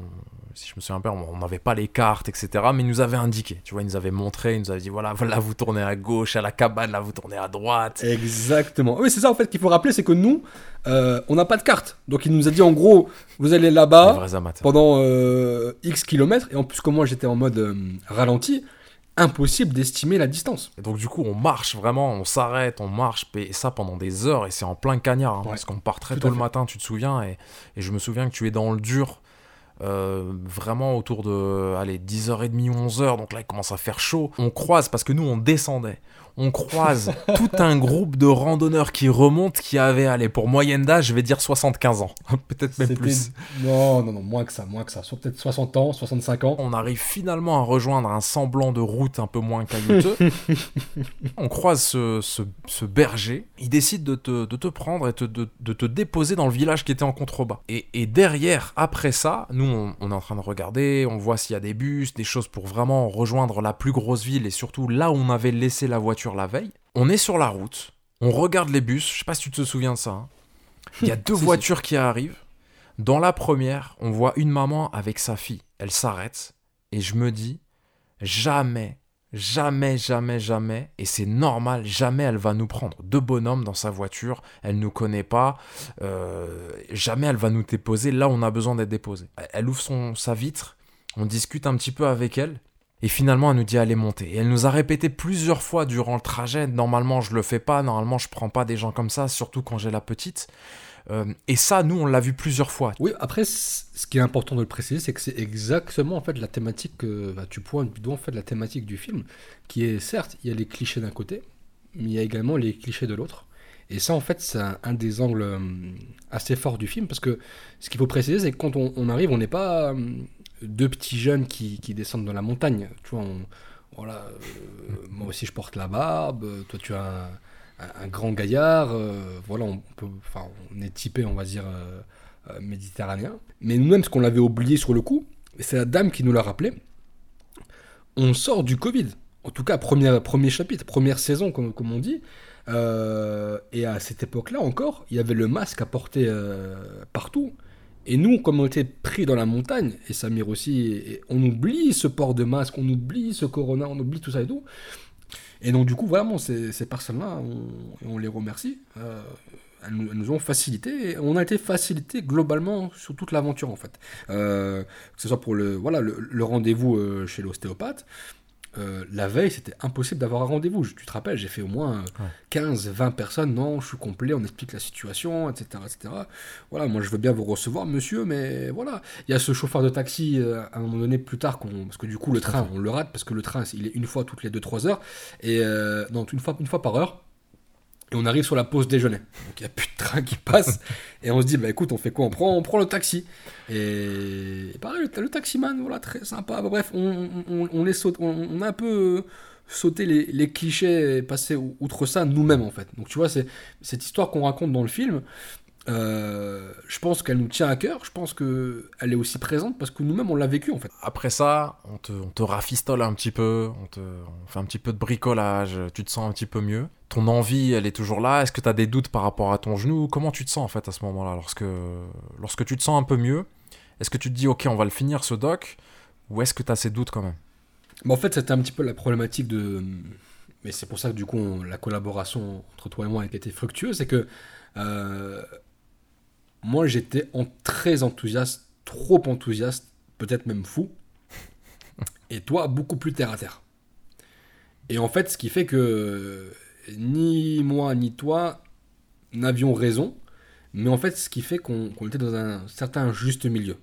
si je me souviens bien, on n'avait pas les cartes, etc. Mais il nous avait indiqué, tu vois, il nous avait montré, il nous avait dit voilà, là vous tournez à gauche, à la cabane, là vous tournez à droite. Exactement. Oui, c'est ça en fait qu'il faut rappeler, c'est que nous, euh, on n'a pas de carte. Donc il nous a dit en gros, vous allez là-bas pendant euh, X kilomètres, et en plus comme moi j'étais en mode euh, ralenti, impossible d'estimer la distance. Et donc du coup, on marche vraiment, on s'arrête, on marche, et ça pendant des heures, et c'est en plein cagnard, hein, Ouais. parce qu'on part très tôt le matin, tu te souviens, et, et je me souviens que tu es dans le dur, euh, vraiment autour de, allez, 10h30, 11h, donc là il commence à faire chaud. On croise, parce que nous on descendait, on croise <laughs> tout un groupe de randonneurs qui remontent, qui avaient, allez, pour moyenne d'âge, je vais dire 75 ans, <laughs> peut-être même plus. Non, non, non, moins que ça, moins que ça. Soit peut-être 60 ans, 65 ans. On arrive finalement à rejoindre un semblant de route un peu moins caillouteux. <laughs> on croise ce, ce- ce berger. Il décide de te, de te prendre et te- de, de te déposer dans le village qui était en contrebas. Et, et derrière, après ça, nous nous, on, on est en train de regarder, on voit s'il y a des bus, des choses pour vraiment rejoindre la plus grosse ville et surtout là où on avait laissé la voiture la veille. On est sur la route, on regarde les bus, je sais pas si tu te souviens de ça. hein. Il y a <laughs> deux voitures qui arrivent. Dans la première, on voit une maman avec sa fille. Elle s'arrête et je me dis, jamais, jamais, jamais, jamais, et c'est normal, jamais elle va nous prendre. Deux bonhommes dans sa voiture, elle nous connaît pas, euh, jamais elle va nous déposer là où on a besoin d'être déposé. Elle ouvre son, sa vitre, on discute un petit peu avec elle. Et finalement, elle nous dit allez monter. Et elle nous a répété plusieurs fois durant le trajet. Normalement, je le fais pas. Normalement, je prends pas des gens comme ça, surtout quand j'ai la petite. Euh, et ça, nous, on l'a vu plusieurs fois. Oui, après, ce qui est important de le préciser, c'est que c'est exactement en fait la thématique que bah, tu pointes du doigt en fait la thématique du film, qui est certes, il y a les clichés d'un côté, mais il y a également les clichés de l'autre. Et ça, en fait, c'est un, des angles hum, assez forts du film, parce que ce qu'il faut préciser, c'est que quand on, on arrive, on n'est pas hum, deux petits jeunes qui, qui descendent dans la montagne. Tu vois, on- voilà, euh, <laughs> moi aussi je porte la barbe, euh, toi tu as un, un- un grand gaillard, euh, voilà, on peut, enfin, on est typé, on va dire. euh, méditerranéen. Mais nous-mêmes, ce qu'on l'avait oublié sur le coup, c'est la dame qui nous l'a rappelé, on sort du Covid. En tout cas, premier, premier chapitre, première saison, comme, comme on dit. Et à cette époque-là encore, il y avait le masque à porter partout. Et nous, comme on était pris dans la montagne, et Samir aussi, on oublie ce port de masque, on oublie ce corona, on oublie tout ça et tout. Et donc, du coup, vraiment, ces, personnes-là, on, les remercie. Euh, elles, nous, ont facilité, on a été facilité globalement sur toute l'aventure, en fait. Euh, que ce soit pour le rendez-vous euh, chez l'ostéopathe. Euh, la veille, c'était impossible d'avoir un rendez-vous. Je- Tu te rappelles, j'ai fait au moins euh, Ouais. 15, 20 personnes. Non, je suis complet, on explique la situation, etc., etc. Voilà, moi je veux bien vous recevoir, monsieur, mais voilà. Il y a ce chauffeur de taxi, euh, à un moment donné, plus tard, qu'on- parce que du coup, le train, on le rate, parce que le train, il est une fois toutes les 2-3 heures. Et euh, non, une fois, une fois par heure. Et on arrive sur la pause déjeuner. Donc il n'y a plus de train qui passe. et on se dit, bah écoute, on fait quoi? On prend, on prend le taxi. Et, pareil, le, le taximan, voilà, très sympa. Bah, bref, on, on, on les saute, on, on a un peu euh, sauté les, clichés et passé ou- outre ça nous-mêmes en fait. Donc tu vois, c'est cette histoire qu'on raconte dans le film. Euh, je pense qu'elle nous tient à cœur. Je pense que elle est aussi présente parce que nous-mêmes on l'a vécu en fait. Après ça, on te, on te rafistole un petit peu, on, te, on fait un petit peu de bricolage, tu te sens un petit peu mieux. Ton envie, elle est toujours là. Est-ce que tu as des doutes par rapport à ton genou? Comment tu te sens en fait à ce moment-là? Lorsque, lorsque tu te sens un peu mieux, est-ce que tu te dis ok, on va le finir ce doc? Ou est-ce que tu as ces doutes quand même? En fait, c'était un petit peu la problématique de. Mais c'est pour ça que du coup, on- la collaboration entre toi et moi a été fructueuse. C'est que euh, moi, j'étais en- très enthousiaste, trop enthousiaste, peut-être même fou. Et toi, beaucoup plus terre à terre. Et en fait, ce qui fait que ni moi ni toi n'avions raison. Mais en fait, ce qui fait qu'on qu'on était dans un certain juste milieu.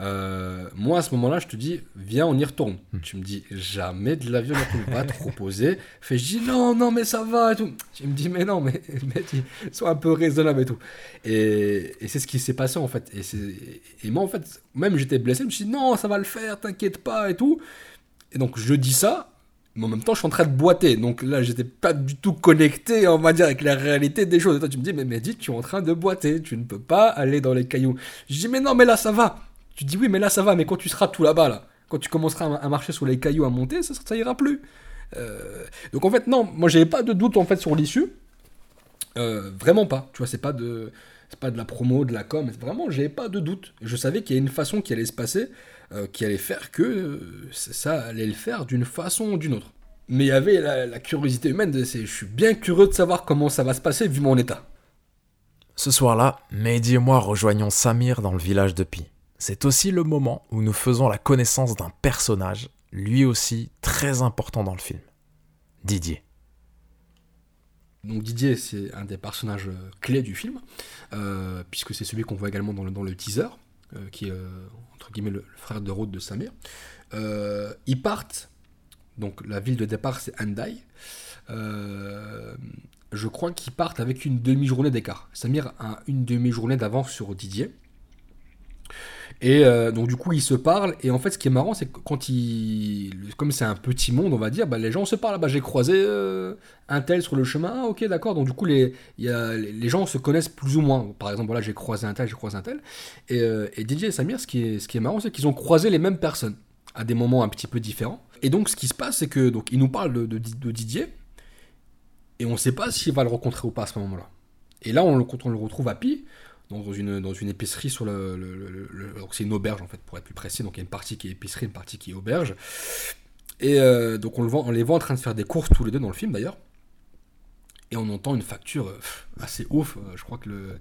Euh, moi, à ce moment-là, je te dis, viens, on y retourne. Hmm. Tu me dis, jamais de l'avion, on ne va te reposer. Fais, je dis, non, non, mais ça va et tout. Tu me dis, mais non, mais, <laughs> sois un peu raisonnable et tout. Et, et c'est ce qui s'est passé en fait. Et moi, en fait, même j'étais blessé, je me suis dit, non, ça va le faire, t'inquiète pas et tout. Et donc, je dis ça, mais en même temps, je suis en train de boiter. Donc là, j'étais pas du tout connecté, on va dire, avec la réalité des choses. Et toi, tu me dis, mais Mehdi, tu es en train de boiter. Tu ne peux pas aller dans les cailloux. Je dis, mais non, mais là, ça va. Tu dis, oui, mais là, ça va. Mais quand tu seras tout là-bas, là, quand tu commenceras à marcher sur les cailloux, à monter, ça, ira plus. Euh, donc en fait, non, moi, j'avais pas de doute en fait sur l'issue. Euh, vraiment pas. Tu vois, c'est pas de. C'est pas de la promo, de la com, vraiment, j'avais pas de doute. Je savais qu'il y a une façon qui allait se passer, euh, qui allait faire que ça allait le faire d'une façon ou d'une autre. Mais il y avait la, curiosité humaine, de, je suis bien curieux de savoir comment ça va se passer vu mon état. Ce soir-là, Mehdi et moi rejoignons Samir dans le village de Pi. C'est aussi le moment où nous faisons la connaissance d'un personnage, lui aussi très important dans le film. Didier. Donc Didier, c'est un des personnages clés du film, euh, puisque c'est celui qu'on voit également dans le, teaser, euh, qui est euh, entre guillemets le, frère de route de Samir. Euh, ils partent, donc la ville de départ c'est Andai. Je crois qu'ils partent avec une demi-journée d'écart. Samir a une demi-journée d'avance sur Didier. Et euh, donc du coup, ils se parlent. Et en fait, ce qui est marrant, c'est que quand ils, comme c'est un petit monde, on va dire, bah, les gens se parlent. Bah, j'ai croisé euh, un tel sur le chemin. Ah, ok, d'accord. Donc du coup, les, y a, les gens se connaissent plus ou moins. Par exemple, voilà, j'ai croisé un tel, j'ai croisé un tel. Et, euh, Didier et Samir, ce qui est, ce qui est marrant, c'est qu'ils ont croisé les mêmes personnes à des moments un petit peu différents. Et donc, ce qui se passe, c'est que donc ils nous parlent de, Didier. Et on ne sait pas s'il va le rencontrer ou pas à ce moment-là. Et là, on, quand on le retrouve à Pi, dans une, dans une épicerie sur le. c'est une auberge en fait, pour être plus précis. Donc il y a une partie qui est épicerie, une partie qui est auberge. Et euh, donc on, le on les voit en train de faire des courses tous les deux dans le film d'ailleurs. Et on entend une facture euh, assez ouf. Euh, je crois que le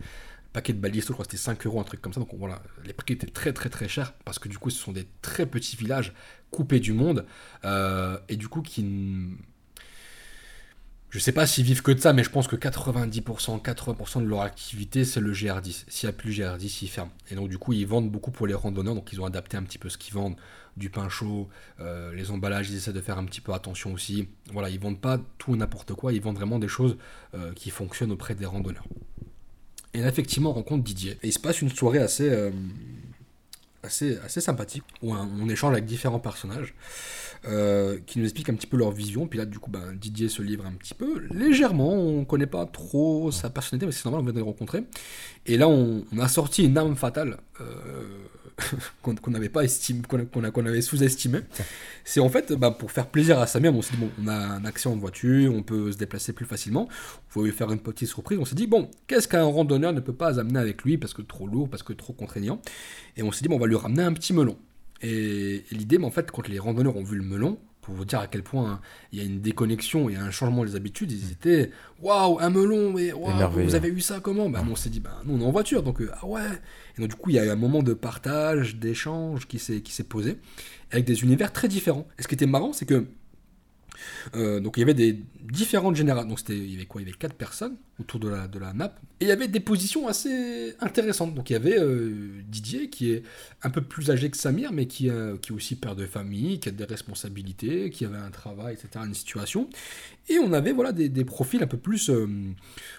paquet de balisto, je crois que c'était 5 euros, un truc comme ça. Donc voilà, les prix étaient très très très chers parce que du coup ce sont des très petits villages coupés du monde. et du coup qui je sais pas s'ils vivent que de ça, mais je pense que 90%, 80% de leur activité, c'est le GR10. S'il n'y a plus le GR10, ils ferment. Et donc, du coup, ils vendent beaucoup pour les randonneurs, donc ils ont adapté un petit peu ce qu'ils vendent, du pain chaud, euh, les emballages, ils essaient de faire un petit peu attention aussi. Voilà, ils vendent pas tout n'importe quoi, ils vendent vraiment des choses euh, qui fonctionnent auprès des randonneurs. Et là, effectivement, on rencontre Didier. Et il se passe une soirée assez, euh, assez, assez sympathique, où on échange avec différents personnages. Euh, qui nous explique un petit peu leur vision. Puis là, du coup, ben, Didier se livre un petit peu, légèrement. On ne connaît pas trop sa personnalité, mais c'est normal, on vient de le rencontrer. Et là, on, a sorti une arme fatale. Qu'on avait sous-estimé. C'est en fait, bah, pour faire plaisir à Samir, on s'est dit, bon, on a un accès en voiture, on peut se déplacer plus facilement, il faut lui faire une petite surprise. On s'est dit, bon, qu'est-ce qu'un randonneur ne peut pas amener avec lui parce que trop lourd, parce que trop contraignant? Et on s'est dit, bon, on va lui ramener un petit melon. Et, l'idée, mais en fait, quand les randonneurs ont vu le melon, pour vous dire à quel point hein, il y a une déconnexion et un changement des habitudes, ils étaient waouh, un melon, mais vous avez eu ça comment? Bah, On s'est dit, bah, nous on est en voiture, donc euh, ah ouais. Et donc du coup, il y a eu un moment de partage, d'échange qui s'est posé, avec des univers très différents. Et ce qui était marrant, c'est que euh, donc il y avait des différentes générations. Donc c'était, il y avait quoi? Il y avait quatre personnes autour de la, de la nappe. Et il y avait des positions assez intéressantes. Donc il y avait euh, Didier qui est un peu plus âgé que Samir, mais qui, euh, est aussi père de famille, qui a des responsabilités, qui avait un travail, etc., une situation. Et on avait voilà des, des profils un peu plus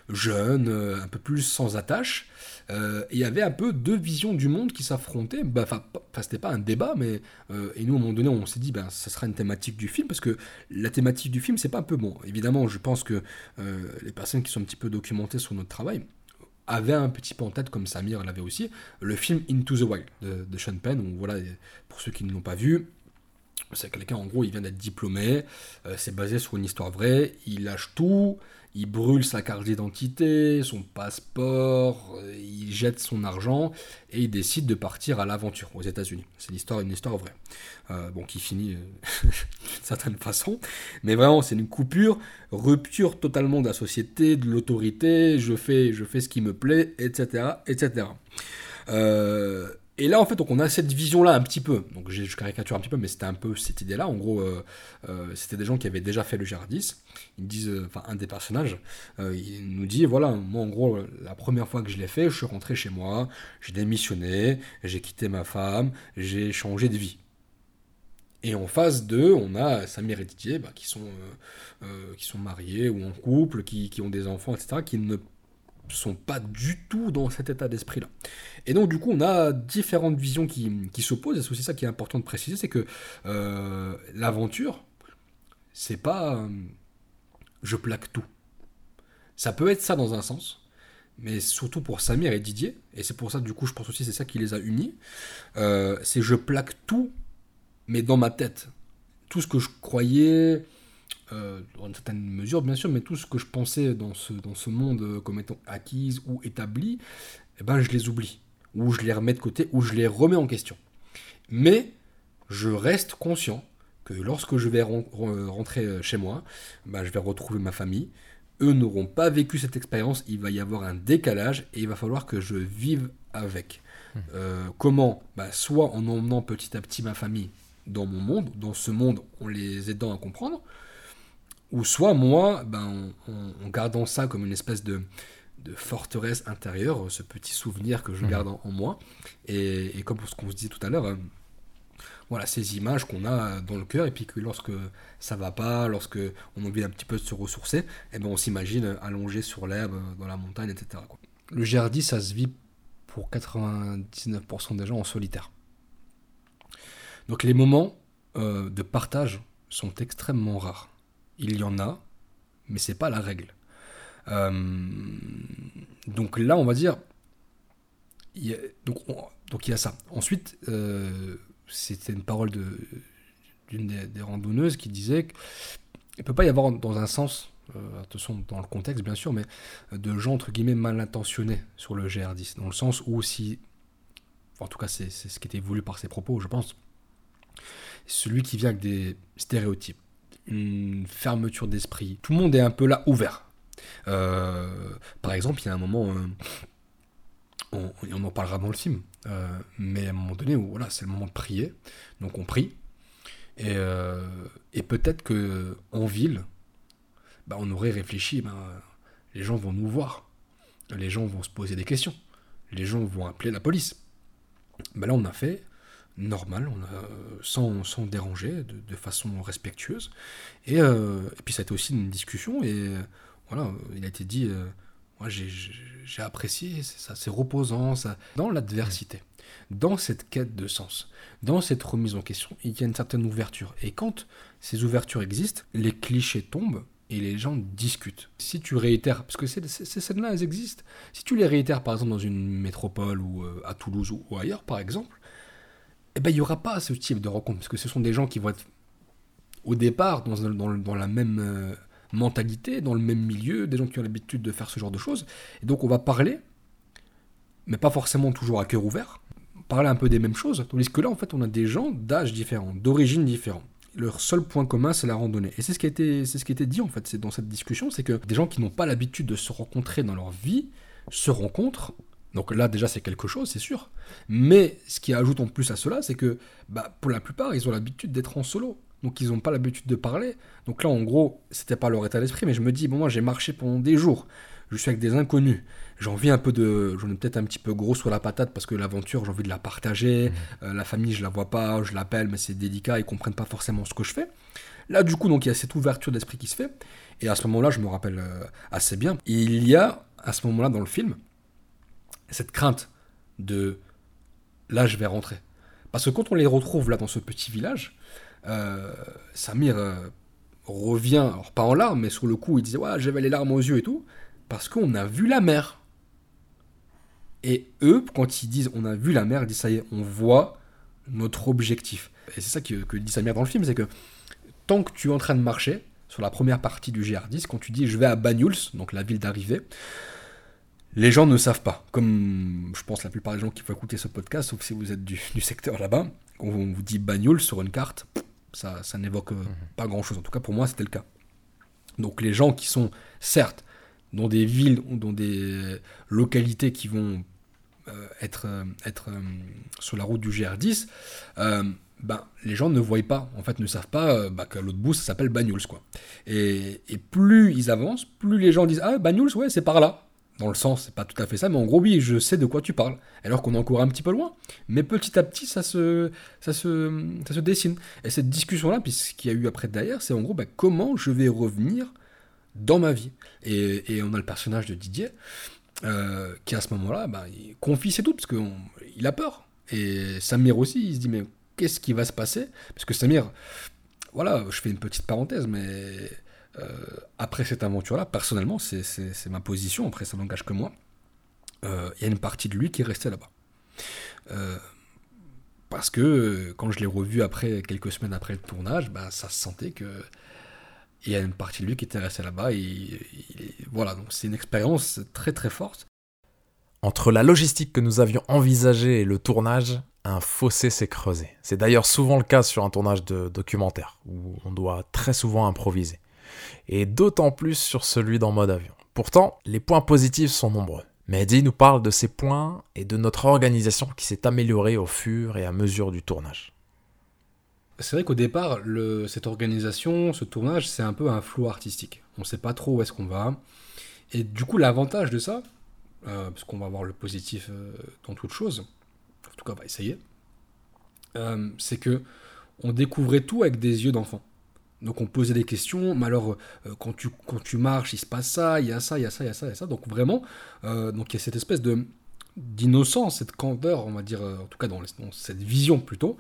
jeunes, un peu plus sans attache. Euh, il y avait un peu deux visions du monde qui s'affrontaient. Bah, enfin, c'était pas un débat, mais euh, et nous à un moment donné, on s'est dit, ben, ça sera une thématique du film parce que la thématique du film, c'est pas un peu bon. Évidemment, je pense que euh, les personnes qui sont un petit peu documentées sur notre travail avaient un petit peu en tête, comme Samir l'avait aussi, le film Into the Wild de, de Sean Penn. Où, voilà, pour ceux qui ne l'ont pas vu, c'est quelqu'un, en gros, il vient d'être diplômé, c'est basé sur une histoire vraie, il lâche tout, il brûle sa carte d'identité, son passeport, euh, il jette son argent et il décide de partir à l'aventure aux États-Unis. C'est une histoire, une histoire vraie. Euh, bon, qui finit euh, <laughs> d'une certaine façon, mais vraiment c'est une coupure, rupture totalement de la société, de l'autorité. Je fais, je fais ce qui me plaît, etc., etc. et là, en fait, donc on a cette vision-là un petit peu. Donc, je caricature un petit peu, mais c'était un peu cette idée-là. En gros, euh, euh, c'était des gens qui avaient déjà fait le GR10. Ils disent, euh, enfin, un des personnages, il nous dit voilà, moi, en gros, la première fois que je l'ai fait, je suis rentré chez moi, j'ai démissionné, j'ai quitté ma femme, j'ai changé de vie. Et en phase 2, on a Samir et Didier, bah, qui, sont, qui sont mariés ou en couple, qui, qui ont des enfants, etc., qui ne sont pas du tout dans cet état d'esprit-là. Et donc, du coup, on a différentes visions qui, qui s'opposent, et c'est aussi ça qui est important de préciser, c'est que euh, l'aventure, c'est pas euh, je plaque tout. Ça peut être ça dans un sens, mais surtout pour Samir et Didier, et c'est pour ça, du coup, je pense aussi c'est ça qui les a unis, euh, c'est je plaque tout, mais dans ma tête. Tout ce que je croyais, euh, dans une certaine mesure bien sûr, mais tout ce que je pensais dans ce, dans ce monde euh, comme étant acquise ou établi, eh ben, je les oublie, ou je les remets de côté, ou je les remets en question. Mais je reste conscient que lorsque je vais rentrer euh, chez moi, ben, je vais retrouver ma famille. Eux n'auront pas vécu cette expérience, il va y avoir un décalage et il va falloir que je vive avec. Mmh. comment? Ben, Soit en emmenant petit à petit ma famille dans mon monde, dans ce monde, en les aidant à comprendre, ou soit moi, ben, en, gardant ça comme une espèce de, forteresse intérieure, ce petit souvenir que je mhm. garde en, moi, et, comme pour ce qu'on se disait tout à l'heure, euh, voilà, ces images qu'on a dans le cœur, et puis que lorsque ça va pas, lorsque on a envie un petit peu de se ressourcer, et eh ben on s'imagine allongé sur l'herbe, dans la montagne, etc. Le GRD, ça se vit pour 99% des gens en solitaire. Donc les moments euh, de partage sont extrêmement rares. Il y en a, mais c'est pas la règle. Euh, donc là, on va dire, donc, il y a ça. Ensuite, euh, c'était une parole d'une des, randonneuses qui disait qu'il ne peut pas y avoir dans un sens, attention dans le contexte bien sûr, mais de gens entre guillemets mal intentionnés sur le GR10, dans le sens où si, en tout cas c'est ce qui était voulu par ses propos, je pense, celui qui vient avec des stéréotypes, une fermeture d'esprit. Tout le monde est un peu là ouvert. Euh, par exemple, il y a un moment, euh, on, en parlera dans le film, euh, mais à un moment donné voilà, c'est le moment de prier, donc on prie, et, et peut-être que en ville, bah, on aurait réfléchi, bah, les gens vont nous voir, les gens vont se poser des questions, les gens vont appeler la police. Bah, là, on a fait, normal, on a, sans, sans déranger, de, façon respectueuse. Et, euh, et, puis ça a été aussi une discussion, et voilà, il a été dit, euh, moi j'ai apprécié, ça c'est reposant, ça. Dans l'adversité, dans cette quête de sens, dans cette remise en question, il y a une certaine ouverture. Et quand ces ouvertures existent, les clichés tombent, et les gens discutent. Si tu réitères, parce que ces, ces scènes-là, elles existent, si tu les réitères par exemple dans une métropole ou euh, à Toulouse ou ailleurs par exemple, eh ben, il n'y aura pas ce type de rencontre, parce que ce sont des gens qui vont être au départ dans, dans, la même euh, mentalité, dans le même milieu, des gens qui ont l'habitude de faire ce genre de choses. Et donc on va parler, mais pas forcément toujours à cœur ouvert, parler un peu des mêmes choses, tandis que là, en fait, on a des gens d'âge différents, d'origine différente. Leur seul point commun, c'est la randonnée. Et c'est ce qui a été, ce qui dit, en fait, c'est dans cette discussion, c'est que des gens qui n'ont pas l'habitude de se rencontrer dans leur vie se rencontrent donc là, déjà, c'est quelque chose, c'est sûr. Mais ce qui ajoute en plus à cela, c'est que bah, pour la plupart, ils ont l'habitude d'être en solo. Donc ils n'ont pas l'habitude de parler. Donc là, en gros, c'était pas leur état d'esprit, mais je me dis, bon, moi, j'ai marché pendant des jours. Je suis avec des inconnus. J'ai envie un peu de. J'en ai peut-être un petit peu gros sur la patate parce que l'aventure, j'ai envie de la partager. Mmh. Euh, la famille, je la vois pas, je l'appelle, mais c'est délicat, ils comprennent pas forcément ce que je fais. Là, du coup, donc il y a cette ouverture d'esprit qui se fait. Et à ce moment-là, je me rappelle euh, assez bien. Il y a, à ce moment-là, dans le film, cette crainte de là je vais rentrer. Parce que quand on les retrouve là dans ce petit village, euh, Samir euh, revient, alors pas en larmes, mais sur le coup il disait ouais j'avais les larmes aux yeux et tout, parce qu'on a vu la mer. Et eux, quand ils disent on a vu la mer, ils disent ça y est, on voit notre objectif. Et c'est ça que, que dit Samir dans le film, c'est que tant que tu es en train de marcher, sur la première partie du GR10, quand tu dis je vais à Banyuls, donc la ville d'arrivée, les gens ne savent pas. Comme je pense la plupart des gens qui vont écouter ce podcast, sauf si vous êtes du, secteur là-bas, quand on vous dit bagnole sur une carte, ça, ça n'évoque euh, mhm. pas grand-chose. En tout cas, pour moi, c'était le cas. Donc les gens qui sont, certes, dans des villes ou dans des localités qui vont euh, être, euh, être sur la route du GR10, ben, les gens ne voient pas, en fait, ne savent pas bah, que l'autre bout, ça s'appelle Banyuls, quoi. Et, et, plus ils avancent, plus les gens disent Ah, Banyuls, ouais, c'est par là dans le sens, c'est pas tout à fait ça, mais en gros, oui, je sais de quoi tu parles. Alors qu'on est encore un petit peu loin. Mais petit à petit, ça se, ça se, ça se dessine. Et cette discussion-là, puis ce qu'il y a eu après derrière, c'est en gros, bah, comment je vais revenir dans ma vie. Et, on a le personnage de Didier, euh, qui à ce moment-là, bah, il confie ses doutes, parce qu'il a peur. Et Samir aussi, il se dit, mais qu'est-ce qui va se passer? Parce que Samir, voilà, je fais une petite parenthèse, mais euh, après cette aventure-là, personnellement, c'est ma position, après ça n'engage que moi, euh, il y a une partie de lui qui est restée là-bas. Euh, parce que quand je l'ai revu après, quelques semaines après le tournage, bah, ça se sentait que il y a une partie de lui qui était restée là-bas. Et, voilà, donc c'est une expérience très très forte. Entre la logistique que nous avions envisagée et le tournage, un fossé s'est creusé. C'est d'ailleurs souvent le cas sur un tournage de documentaire, où on doit très souvent improviser et d'autant plus sur celui dans mode avion. Pourtant, les points positifs sont nombreux. Mehdi nous parle de ces points et de notre organisation qui s'est améliorée au fur et à mesure du tournage. C'est vrai qu'au départ, cette organisation, ce tournage, c'est un peu un flou artistique. On ne sait pas trop où est-ce qu'on va. Et du coup, l'avantage de ça, euh, parce qu'on va voir le positif euh, dans toute chose, en tout cas, on va essayer, euh, c'est que on découvrait tout avec des yeux d'enfant. Donc on posait des questions, mais alors euh, quand, tu, quand tu marches, il se passe ça, il y a ça, il y a ça, il y a ça, il y a ça. Donc vraiment, euh, donc il y a cette espèce de, d'innocence, cette candeur, on va dire, euh, en tout cas dans, cette vision plutôt,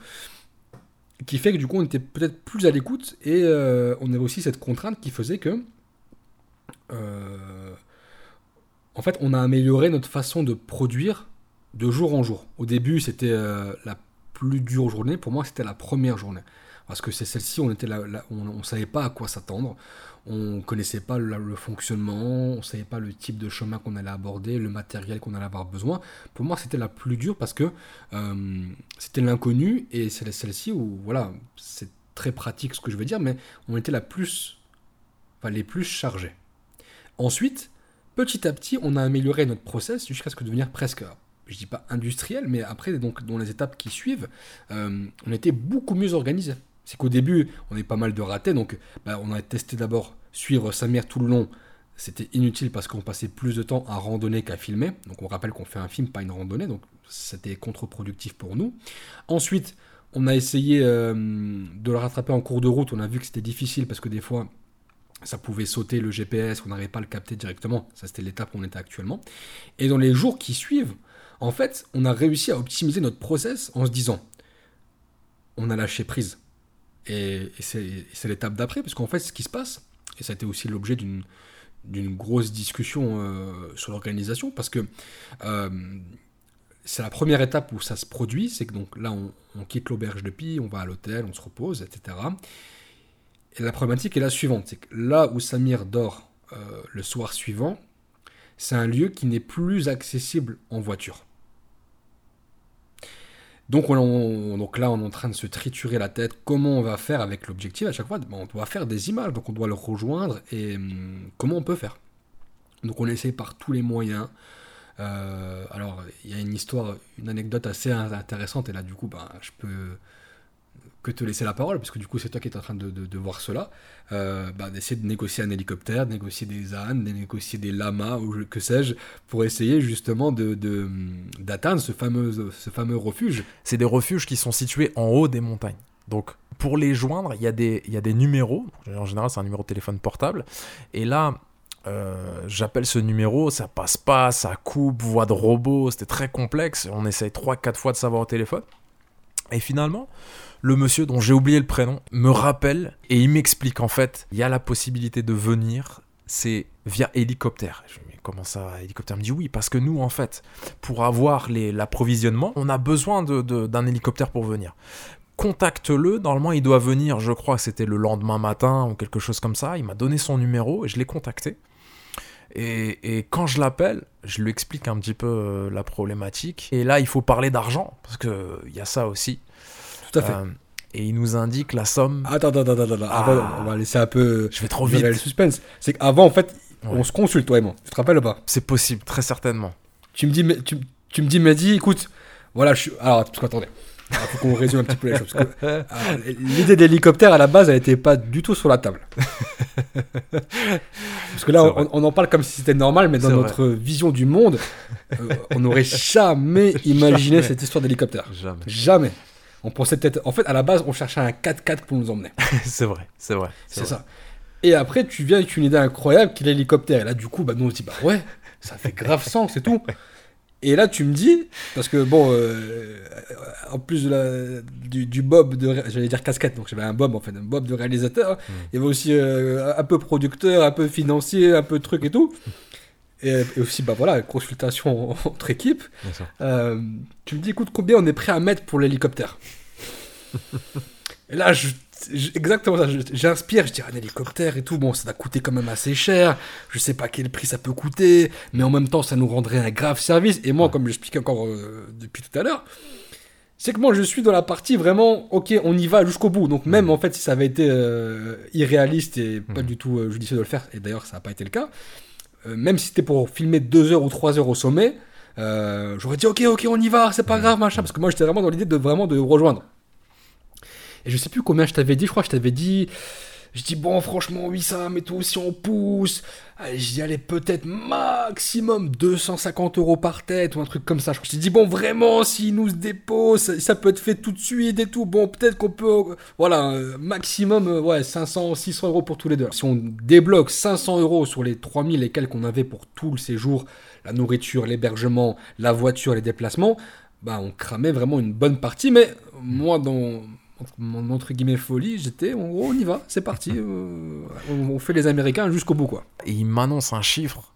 qui fait que du coup on était peut-être plus à l'écoute et on avait aussi cette contrainte qui faisait que, en fait, on a amélioré notre façon de produire de jour en jour. Au début, c'était la plus dure journée. Pour moi, c'était la première journée. Parce que c'est celle-ci, on était là, on savait pas à quoi s'attendre on connaissait pas le, fonctionnement, on savait pas le type de chemin qu'on allait aborder, le matériel qu'on allait avoir besoin. Pour moi, c'était la plus dure parce que euh, c'était l'inconnu et c'est celle-ci où, voilà, c'est très pratique ce que je veux dire, mais on était la plus, enfin, les plus chargés. Ensuite, petit à petit, on a amélioré notre process jusqu'à ce que devenir presque, je dis pas industriel, mais après, donc, dans les étapes qui suivent, euh, on était beaucoup mieux organisé c'est qu'au début, on est pas mal de ratés. Donc, bah, on a testé d'abord suivre sa mère tout le long. C'était inutile parce qu'on passait plus de temps à randonner qu'à filmer. Donc, on rappelle qu'on fait un film, pas une randonnée. Donc, c'était contre-productif pour nous. Ensuite, on a essayé euh, de le rattraper en cours de route. On a vu que c'était difficile parce que des fois, ça pouvait sauter le GPS, on n'arrivait pas à le capter directement. Ça, c'était l'étape où on était actuellement. Et dans les jours qui suivent, en fait, on a réussi à optimiser notre process en se disant, on a lâché prise et, c'est l'étape d'après, parce qu'en fait, ce qui se passe, et ça a été aussi l'objet d'une d'une grosse discussion euh, sur l'organisation, parce que euh, c'est la première étape où ça se produit, c'est que donc là, on, quitte l'auberge de Pi, on va à l'hôtel, on se repose, etc. Et la problématique est la suivante, c'est que là où Samir dort euh, le soir suivant, c'est un lieu qui n'est plus accessible en voiture. Donc, on, là, on est en train de se triturer la tête. Comment on va faire avec l'objectif À chaque fois, on doit faire des images, donc on doit le rejoindre. Et hum, comment on peut faire? Donc, on essaie par tous les moyens. Euh, alors, il y a une histoire, une anecdote assez intéressante. Et là, du coup, ben, je peux que te laisser la parole, parce que du coup, c'est toi qui es en train de, voir cela, euh, bah, d'essayer de négocier un hélicoptère, de négocier des ânes, de négocier des lamas, ou que sais-je, pour essayer justement de, d'atteindre ce fameux, ce fameux refuge. C'est des refuges qui sont situés en haut des montagnes. Donc, pour les joindre, il y, a des, y a des numéros. En général, c'est un numéro de téléphone portable. Et là, euh, j'appelle ce numéro, ça passe pas, ça coupe, voix de robot, c'était très complexe. On essaye 3-4 fois de savoir au téléphone. Et finalement, le monsieur dont j'ai oublié le prénom me rappelle et il m'explique en fait, il y a la possibilité de venir, c'est via hélicoptère. Je me dis, comment ça, hélicoptère? Il me dit oui, parce que nous, en fait, pour avoir l'approvisionnement, on a besoin d'un hélicoptère pour venir. Contacte-le, normalement il doit venir, je crois que c'était le lendemain matin ou quelque chose comme ça. Il m'a donné son numéro et je l'ai contacté. Et, et, quand je l'appelle, je lui explique un petit peu euh, la problématique. Et là, il faut parler d'argent, parce qu'il y a ça aussi. Euh, et il nous indique la somme. Attends, attends, attends, attends. Ah. on va laisser un peu. Je vais trop vite. Le suspense. C'est qu'avant, en fait, on se consulte, toi et moi. Tu te rappelles ou pas? C'est possible, très certainement. Tu me dis, tu, tu me dis, Mehdi, écoute, voilà, je suis. Alors, attendez. Il faut qu'on résume un petit peu les choses. <laughs> L'idée d'hélicoptère à la base, elle n'était pas du tout sur la table. <laughs> parce que là, on, en parle comme si c'était normal, mais dans notre vision du monde, euh, on n'aurait <laughs> jamais imaginé cette histoire d'hélicoptère. Jamais. Jamais. On pensait peut-être. En fait, à la base, on cherchait un 4x4 pour nous emmener. c'est vrai, c'est vrai. C'est ça. Et après, tu viens avec une idée incroyable qui est l'hélicoptère. Et là, du coup, bah, nous, on se dit, bah ouais, ça fait grave sens, c'est tout. Et là, tu me dis, parce que bon, euh, en plus de la, du, bob de, j'allais dire casquette, donc j'avais un bob en fait, un bob de réalisateur. Hmm. Il y avait aussi euh, un peu producteur, un peu financier, un peu truc et tout. Et, aussi, bah voilà, consultation entre équipes. Euh, tu me dis, écoute, combien on est prêt à mettre pour l'hélicoptère? <laughs> Et là, je, exactement ça, j'inspire, je dis un hélicoptère et tout, bon, ça va coûter quand même assez cher, je sais pas quel prix ça peut coûter, mais en même temps, ça nous rendrait un grave service. Et moi, comme j'expliquais encore euh, depuis tout à l'heure, c'est que moi, je suis dans la partie vraiment, ok, on y va jusqu'au bout. Donc, même en fait, si ça avait été euh, irréaliste et pas du tout judicieux de le faire, et d'ailleurs, ça n'a pas été le cas, euh, même si c'était pour filmer 2 heures ou 3 heures au sommet, euh, j'aurais dit ok, ok, on y va, c'est pas grave, machin, parce que moi j'étais vraiment dans l'idée de vraiment de rejoindre. Et je sais plus combien je t'avais dit, je crois que je t'avais dit, Je dis, bon, franchement, oui, ça, mais tout, si on pousse, dis, allez, peut-être maximum 250 euros par tête ou un truc comme ça. Je dis, bon, vraiment, s'il nous dépose, ça, peut être fait tout de suite et tout. Bon, peut-être qu'on peut, voilà, euh, maximum, euh, ouais, 500, 600 euros pour tous les deux. Si on débloque 500 euros sur les 3000 et quelques qu'on avait pour tout le séjour, la nourriture, l'hébergement, la voiture, les déplacements, bah, on cramait vraiment une bonne partie. Mais moi, dans mon entre guillemets folie, j'étais en gros, on y va, c'est parti, euh, on, fait les Américains jusqu'au bout quoi. Et il m'annonce un chiffre.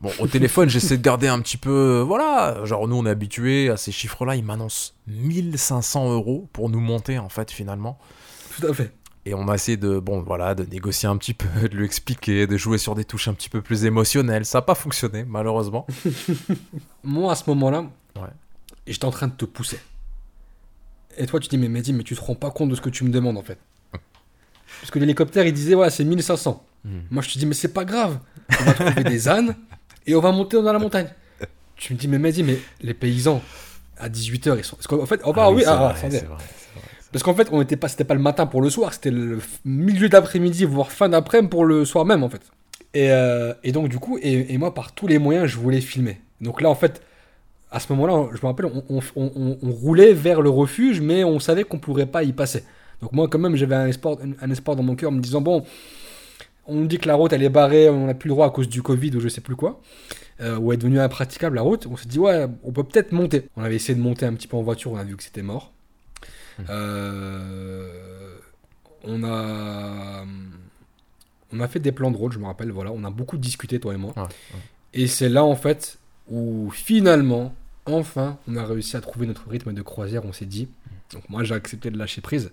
Bon, au téléphone, <laughs> j'essaie de garder un petit peu, euh, voilà, genre nous on est habitué à ces chiffres-là, il m'annonce 1500 euros pour nous monter en fait finalement. Tout à fait. Et on a essayé de, bon voilà, de négocier un petit peu, <laughs> de lui expliquer, de jouer sur des touches un petit peu plus émotionnelles. Ça n'a pas fonctionné malheureusement. <laughs> Moi à ce moment-là, ouais. j'étais en train de te pousser. Et toi, tu dis, mais Mehdi, mais tu te rends pas compte de ce que tu me demandes en fait. Parce que l'hélicoptère, il disait, ouais, c'est 1500. Hmm. Moi, je te dis, mais c'est pas grave. On va trouver des ânes et on va monter dans la montagne. Tu me dis, mais Mehdi, mais les paysans, à 18h, ils sont. Parce qu'en fait, oh bah ah oui, ah, Parce qu'en fait, on était pas, c'était pas le matin pour le soir, c'était le milieu d'après-midi, voire fin d'après-midi pour le soir même, en fait. Et, euh, et donc, du coup, et, et, moi, par tous les moyens, je voulais filmer. Donc là, en fait, à ce moment-là, je me rappelle, on, roulait vers le refuge, mais on savait qu'on ne pourrait pas y passer. Donc moi, quand même, j'avais un espoir, un espoir dans mon cœur, en me disant, bon, on nous dit que la route, elle est barrée, on n'a plus le droit à cause du Covid ou je sais plus quoi, euh, ou est devenue impraticable la route. On s'est dit, ouais, on peut peut-être monter. On avait essayé de monter un petit peu en voiture, on a vu que c'était mort. Mmh. Euh, on a... On a fait des plans de route, je me rappelle, voilà, on a beaucoup discuté, toi et moi. Et c'est là, en fait, où finalement, enfin, on a réussi à trouver notre rythme de croisière, on s'est dit. Donc moi, j'ai accepté de lâcher prise.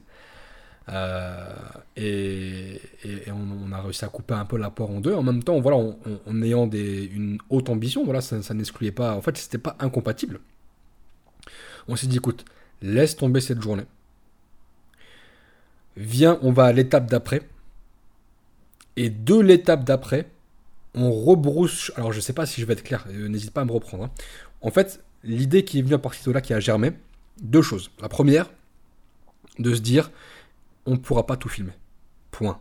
Euh, et, on, a réussi à couper un peu la poire en deux. En même temps, voilà, en ayant une haute ambition, voilà, ça, n'excluait pas. En fait, c'était pas incompatible. On s'est dit, écoute, laisse tomber cette journée. Viens, on va à l'étape d'après. Et de l'étape d'après, on rebrousse. Alors, je sais pas si je vais être clair, euh, n'hésite pas à me reprendre. Hein. En fait, l'idée qui est venue à partir de là, qui a germé, deux choses. La première, de se dire, on ne pourra pas tout filmer. Point.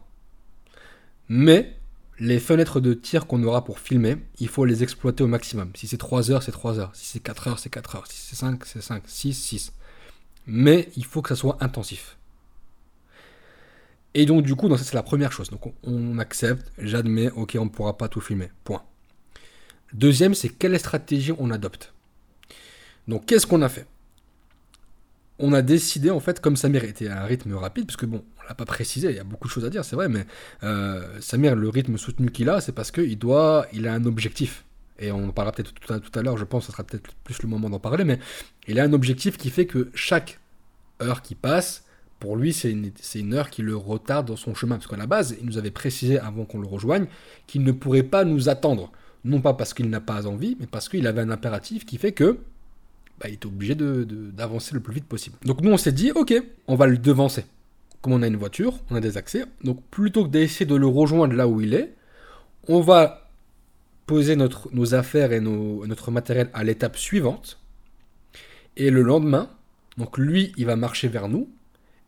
Mais les fenêtres de tir qu'on aura pour filmer, il faut les exploiter au maximum. Si c'est 3 heures, c'est 3 heures. Si c'est 4 heures, c'est 4 heures. Si c'est 5, c'est 5. 6, 6. Mais il faut que ça soit intensif. Et donc, du coup, ça, c'est la première chose. Donc, on, accepte, j'admets, ok, on ne pourra pas tout filmer. Point. Deuxième, c'est quelle stratégie on adopte. Donc, qu'est-ce qu'on a fait? On a décidé, en fait, comme Samir était à un rythme rapide, parce que bon, on l'a pas précisé, il y a beaucoup de choses à dire, c'est vrai, mais euh, Samir, le rythme soutenu qu'il a, c'est parce qu'il doit, il a un objectif. Et on en parlera peut-être tout à, tout à l'heure, je pense que ce sera peut-être plus le moment d'en parler, mais il a un objectif qui fait que chaque heure qui passe, pour lui, c'est une, heure qui le retarde dans son chemin. Parce qu'à la base, il nous avait précisé avant qu'on le rejoigne qu'il ne pourrait pas nous attendre. Non pas parce qu'il n'a pas envie, mais parce qu'il avait un impératif qui fait que bah, il est obligé d'avancer le plus vite possible. Donc nous, on s'est dit, ok, on va le devancer. Comme on a une voiture, on a des accès. Donc plutôt que d'essayer de le rejoindre là où il est, on va poser nos affaires et notre matériel à l'étape suivante. Et le lendemain, donc lui, il va marcher vers nous.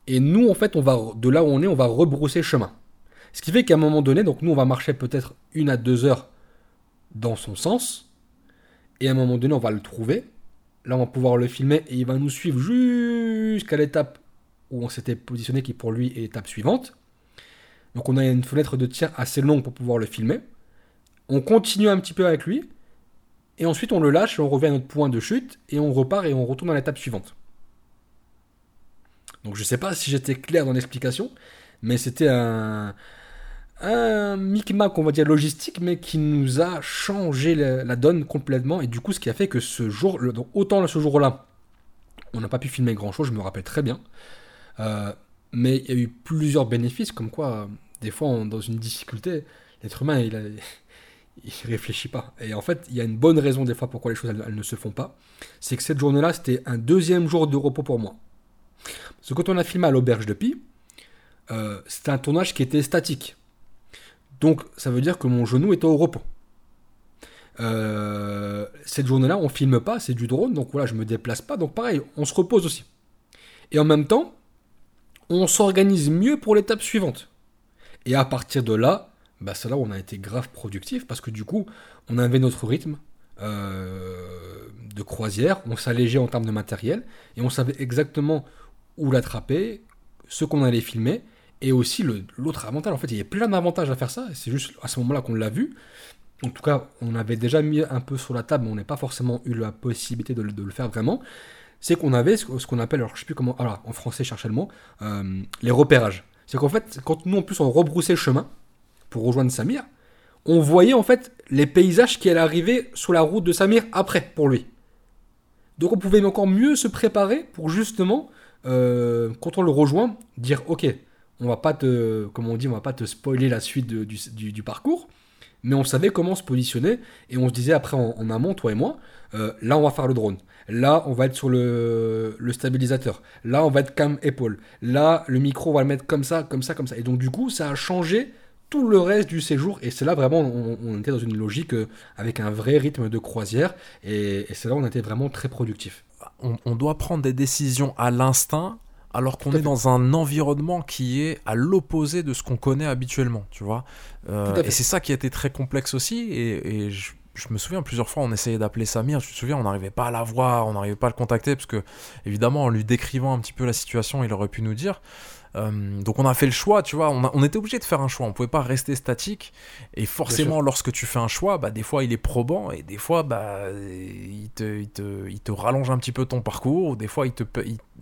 Et nous, en fait, on va, de là où on est, on va rebrousser chemin. Ce qui fait qu'à un moment donné, donc nous, on va marcher peut-être une à deux heures dans son sens. Et à un moment donné, on va le trouver. Là, on va pouvoir le filmer et il va nous suivre jusqu'à l'étape où on s'était positionné, qui pour lui est l'étape suivante. Donc on a une fenêtre de tir assez longue pour pouvoir le filmer. On continue un petit peu avec lui. Et ensuite, on le lâche, on revient à notre point de chute et on repart et on retourne à l'étape suivante. Donc je sais pas si j'étais clair dans l'explication, mais c'était un, un micmac, on va dire, logistique, mais qui nous a changé la, donne complètement. Et du coup, ce qui a fait que ce jour, donc autant ce jour-là, on n'a pas pu filmer grand-chose, je me rappelle très bien. Euh, mais il y a eu plusieurs bénéfices, comme quoi, des fois, dans une difficulté, l'être humain, il, ne <laughs> réfléchit pas. Et en fait, il y a une bonne raison des fois pourquoi les choses elles ne se font pas. C'est que cette journée-là, c'était un deuxième jour de repos pour moi. Parce que quand on a filmé à l'auberge de Pi, euh, c'était un tournage qui était statique. Donc ça veut dire que mon genou était au repos. Euh, cette journée-là, on filme pas, c'est du drone, donc voilà, je me déplace pas, donc pareil, on se repose aussi. Et en même temps, on s'organise mieux pour l'étape suivante. Et à partir de là, bah, c'est là où on a été grave productif parce que du coup, on avait notre rythme euh, de croisière, on s'allégeait en termes de matériel et on savait exactement où l'attraper, ce qu'on allait filmer. Et aussi l'autre avantage, en fait, il y a plein d'avantages à faire ça, c'est juste à ce moment-là qu'on l'a vu. En tout cas, on avait déjà mis un peu sur la table, mais on n'a pas forcément eu la possibilité de, le faire vraiment. C'est qu'on avait ce, qu'on appelle, alors je sais plus comment, alors en français, cherchez le mot, euh, les repérages. C'est qu'en fait, quand nous en plus on rebroussait le chemin pour rejoindre Samir, on voyait en fait les paysages qui allaient arriver sur la route de Samir après pour lui. Donc on pouvait encore mieux se préparer pour justement, euh, quand on le rejoint, dire ok, on va pas te, comme on dit, on va pas te spoiler la suite du, parcours, mais on savait comment se positionner et on se disait après en, amont, toi et moi, euh, là on va faire le drone, là on va être sur le, stabilisateur, là on va être cam épaule, là le micro va le mettre comme ça, comme ça, comme ça. Et donc du coup ça a changé tout le reste du séjour. Et c'est là vraiment on, était dans une logique euh, avec un vrai rythme de croisière. Et, c'est là on était vraiment très productif. On doit prendre des décisions à l'instinct alors qu'on est dans un environnement qui est à l'opposé de ce qu'on connaît habituellement, tu vois. Euh, et c'est ça qui a été très complexe aussi. Et, je, me souviens plusieurs fois, on essayait d'appeler Samir. Je me souviens, on n'arrivait pas à la voir, on n'arrivait pas à le contacter parce que, évidemment, en lui décrivant un petit peu la situation, il aurait pu nous dire. Euh, donc on a fait le choix, tu vois, on, était obligé de faire un choix, on pouvait pas rester statique. Et forcément, lorsque tu fais un choix, bah, des fois il est probant et des fois bah, il, te, il, te, il te rallonge un petit peu ton parcours, ou des fois il te,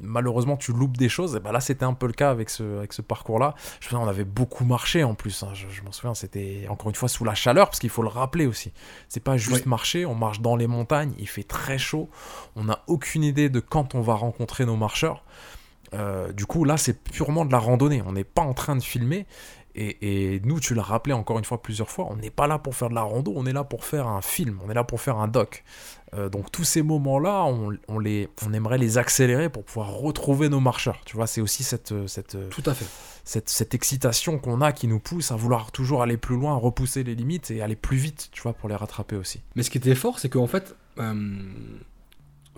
malheureusement tu loupes des choses. Et bah, là c'était un peu le cas avec ce, avec ce parcours-là. Je me on avait beaucoup marché en plus, hein. je, m'en souviens, c'était encore une fois sous la chaleur, parce qu'il faut le rappeler aussi. C'est pas juste marcher, on marche dans les montagnes, il fait très chaud, on n'a aucune idée de quand on va rencontrer nos marcheurs. Euh, du coup, là, c'est purement de la randonnée. On n'est pas en train de filmer. Et, nous, tu l'as rappelé encore une fois plusieurs fois, on n'est pas là pour faire de la rando, on est là pour faire un film, on est là pour faire un doc. Euh, donc tous ces moments-là, on, les, on aimerait les accélérer pour pouvoir retrouver nos marcheurs. Tu vois, c'est aussi cette, cette, Tout à fait. cette, cette excitation qu'on a qui nous pousse à vouloir toujours aller plus loin, repousser les limites et aller plus vite, tu vois, pour les rattraper aussi. Mais ce qui était fort, c'est qu'en fait, euh,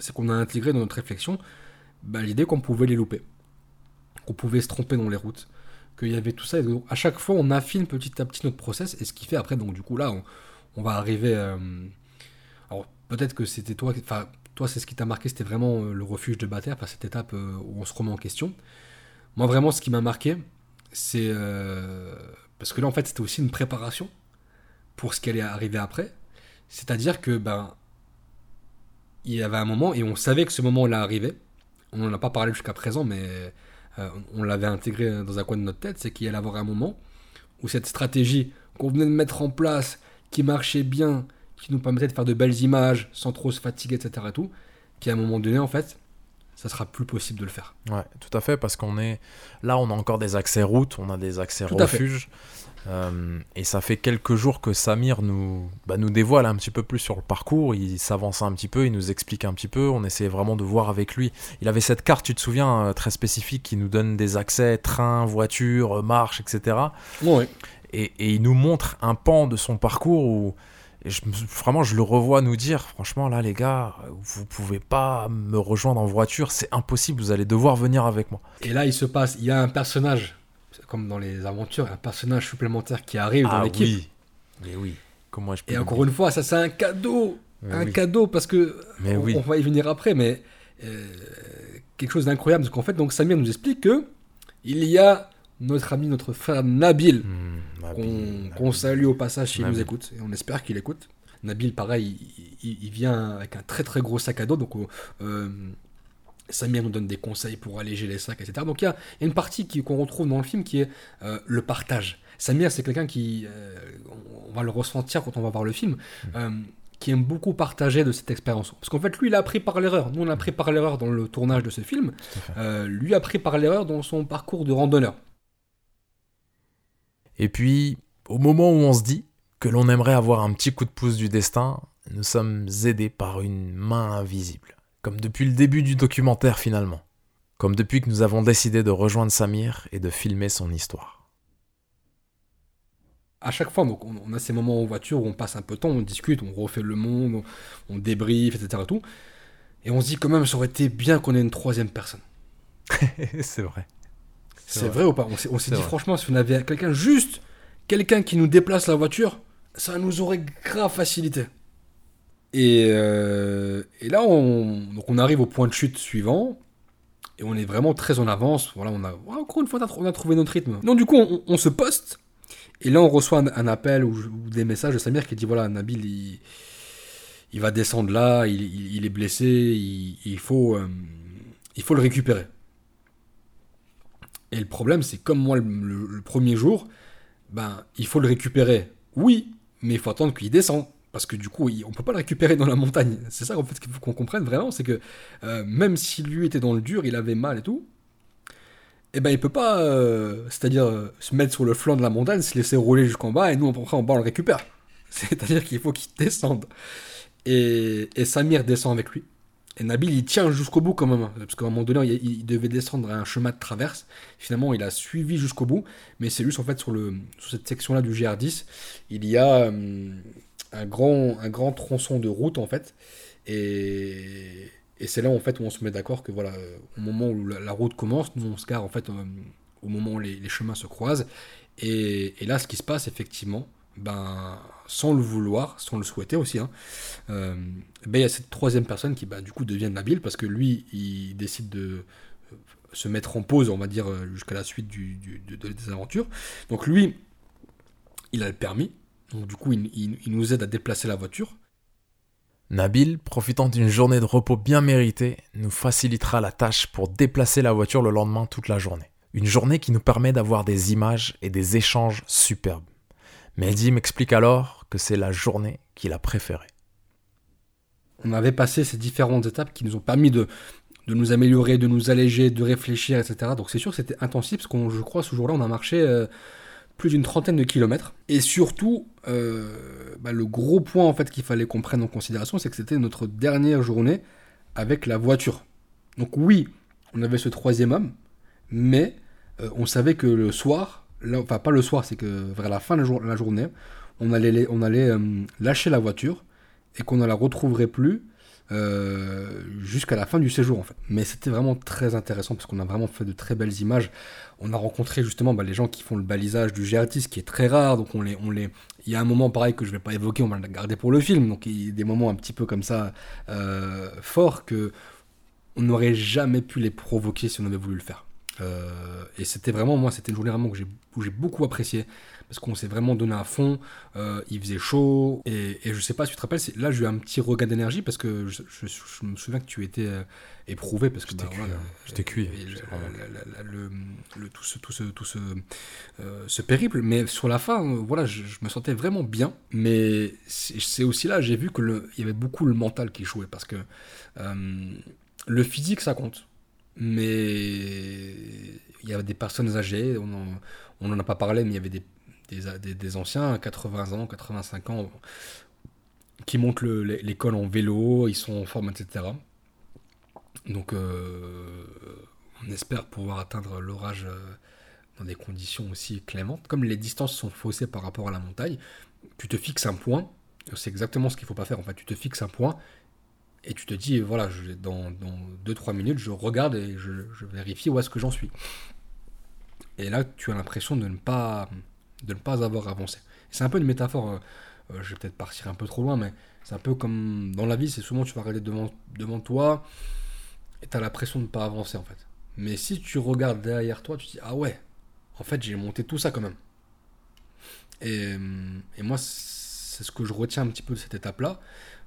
c'est qu'on a intégré dans notre réflexion bah, l'idée qu'on pouvait les louper, qu'on pouvait se tromper dans les routes, qu'il y avait tout ça. Et à chaque fois, on affine petit à petit notre process. Et ce qui fait après, donc du coup, là, on, va arriver. Euh, alors, peut-être que c'était toi, enfin, toi, c'est ce qui t'a marqué, c'était vraiment euh, le refuge de Bataire, cette étape euh, où on se remet en question. Moi, vraiment, ce qui m'a marqué, c'est. parce que là, en fait, c'était aussi une préparation pour ce qui allait arriver après. C'est-à-dire que, ben. Il y avait un moment, et on savait que ce moment allait arriver on n'en a pas parlé jusqu'à présent, mais euh, on l'avait intégré dans un coin de notre tête, c'est qu'il allait avoir un moment où cette stratégie qu'on venait de mettre en place, qui marchait bien, qui nous permettait de faire de belles images sans trop se fatiguer, etc. Et tout, qui à un moment donné, en fait, ça sera plus possible de le faire. Ouais, tout à fait, parce qu'on est là, on a encore des accès routes, on a des accès refuges. Euh, et ça fait quelques jours que Samir nous, bah, nous dévoile un petit peu plus sur le parcours. Il s'avance un petit peu, il nous explique un petit peu. On essayait vraiment de voir avec lui. Il avait cette carte, tu te souviens, euh, très spécifique qui nous donne des accès train, voiture, marche, etc. Ouais. Et, et, il nous montre un pan de son parcours où. je, vraiment, je le revois nous dire, franchement, là, les gars, vous pouvez pas me rejoindre en voiture, c'est impossible, vous allez devoir venir avec moi. Et là, il se passe, il y a un personnage comme dans les aventures, un personnage supplémentaire qui arrive dans ah l'équipe. Oui. Mais oui. Comment je peux Et encore une fois, ça c'est un cadeau. un cadeau parce que mais on, oui. on, va y venir après, mais euh, quelque chose d'incroyable. Parce qu'en fait, donc Samir nous explique que il y a notre ami, notre frère Nabil, hmm, qu'on salue au passage s'il nous écoute. Et on espère qu'il écoute. Nabil, pareil, il, vient avec un très très gros sac à dos. Donc, euh, Samir nous donne des conseils pour alléger les sacs, etc. Donc il y a, une partie qu'on retrouve dans le film qui est euh, le partage. Samir, c'est quelqu'un qui, euh, on va le ressentir quand on va voir le film, mm. euh, qui aime beaucoup partager de cette expérience. Parce qu'en fait, lui, il a appris par l'erreur. Nous, on a appris par l'erreur dans le tournage de ce film. lui a appris par l'erreur dans son parcours de randonneur. Et puis, au moment où on se dit que l'on aimerait avoir un petit coup de pouce du destin, nous sommes aidés par une main invisible comme depuis le début du documentaire finalement, comme depuis que nous avons décidé de rejoindre Samir et de filmer son histoire. À chaque fois, donc, on a ces moments en voiture où on passe un peu de temps, on discute, on refait le monde, on, débriefe, etc. Et, tout, et on se dit quand même, ça aurait été bien qu'on ait une troisième personne. <laughs> c'est vrai. C'est vrai. ou pas? On s'est dit franchement, si on avait quelqu'un juste, quelqu'un qui nous déplace la voiture, ça nous aurait grave facilité. Et, euh, et là, on, donc on arrive au point de chute suivant. Et on est vraiment très en avance. Voilà, on a, encore une fois, on a trouvé notre rythme. Donc, du coup, on, se poste. Et là, on reçoit un, appel ou, des messages de Samir qui dit voilà, Nabil, il, va descendre là, il, est blessé, il, faut, euh, il faut le récupérer. Et le problème, c'est comme moi le, premier jour, ben, il faut le récupérer. Oui, mais il faut attendre qu'il descende. Parce que du coup, on peut pas le récupérer dans la montagne. C'est ça en fait qu'il faut qu'on comprenne vraiment, c'est que euh, même si lui était dans le dur, il avait mal et tout, eh ben il peut pas, euh, c'est-à-dire euh, se mettre sur le flanc de la montagne, se laisser rouler jusqu'en bas et nous après en bas on le récupère. <laughs> C'est-à-dire qu'il faut qu'il descende. Et, et Samir descend avec lui. Et Nabil, il tient jusqu'au bout quand même. Parce qu'à un moment donné, il, devait descendre un chemin de traverse. Finalement, il a suivi jusqu'au bout. Mais c'est juste en fait sur, le, sur cette section-là du GR10, il y a un, grand, un grand tronçon de route en fait. Et, et c'est là en fait où on se met d'accord que voilà, au moment où la, route commence, nous on se gare en fait euh, au moment où les, chemins se croisent. Et, et, là, ce qui se passe effectivement, ben, sans le vouloir, sans le souhaiter aussi, hein, euh, ben, il y a cette troisième personne qui ben, du coup devient Nabil parce que lui, il décide de euh, se mettre en pause, on va dire, jusqu'à la suite du, des aventures. Donc lui, il a le permis, donc du coup, il, nous aide à déplacer la voiture. Nabil, profitant d'une journée de repos bien méritée, nous facilitera la tâche pour déplacer la voiture le lendemain toute la journée. Une journée qui nous permet d'avoir des images et des échanges superbes. Mehdi m'explique alors que c'est la journée qu'il a préférée. On avait passé ces différentes étapes qui nous ont permis de, de nous améliorer, de nous alléger, de réfléchir, etc. Donc c'est sûr que c'était intensif, parce que je crois ce jour-là, on a marché euh, plus d'une trentaine de kilomètres. Et surtout, euh, bah, le gros point en fait qu'il fallait qu'on prenne en considération, c'est que c'était notre dernière journée avec la voiture. Donc oui, on avait ce troisième homme, mais euh, on savait que le soir, enfin pas le soir, c'est que vers la fin de la journée, on allait, on allait euh, lâcher la voiture et qu'on ne la retrouverait plus euh, jusqu'à la fin du séjour en fait. Mais c'était vraiment très intéressant parce qu'on a vraiment fait de très belles images. On a rencontré justement bah, les gens qui font le balisage du GR10 qui est très rare, donc on les, on les... il y a un moment pareil que je vais pas évoquer, on va le garder pour le film, donc il y a des moments un petit peu comme ça euh, forts que on n'aurait jamais pu les provoquer si on avait voulu le faire. Euh, et c'était vraiment, moi, c'était une journée vraiment que j'ai, beaucoup apprécié parce qu'on s'est vraiment donné à fond. Euh, il faisait chaud et, et, je sais pas si tu te rappelles, là j'ai eu un petit regain d'énergie parce que je, me souviens que tu étais euh, éprouvé parce que bah, j'étais cuit. Le, tout ce, tout ce, tout ce, ce, périple, mais sur la fin, voilà, je, me sentais vraiment bien. Mais c'est aussi là, j'ai vu que il y avait beaucoup le mental qui jouait parce que le physique ça compte mais il y avait des personnes âgées, on n'en a pas parlé, mais il y avait des, des, anciens, 80 ans, 85 ans, qui montent l'école en vélo, ils sont en forme, etc. Donc euh, on espère pouvoir atteindre l'orage euh, dans des conditions aussi clémentes. Comme les distances sont faussées par rapport à la montagne, tu te fixes un point, c'est exactement ce qu'il ne faut pas faire en tu te fixes un point et tu te dis, voilà, je, dans 2-3 minutes, je regarde et je, vérifie où est-ce que j'en suis. Et là, tu as l'impression de ne pas, de ne pas avoir avancé. C'est un peu une métaphore, euh, euh, je vais peut-être partir un peu trop loin, mais c'est un peu comme dans la vie, c'est souvent tu vas regarder devant, toi et tu as l'impression de ne pas avancer en fait. Mais si tu regardes derrière toi, tu dis, ah ouais, en fait j'ai monté tout ça quand même. Et, et moi, c'est ce que je retiens un petit peu de cette étape-là.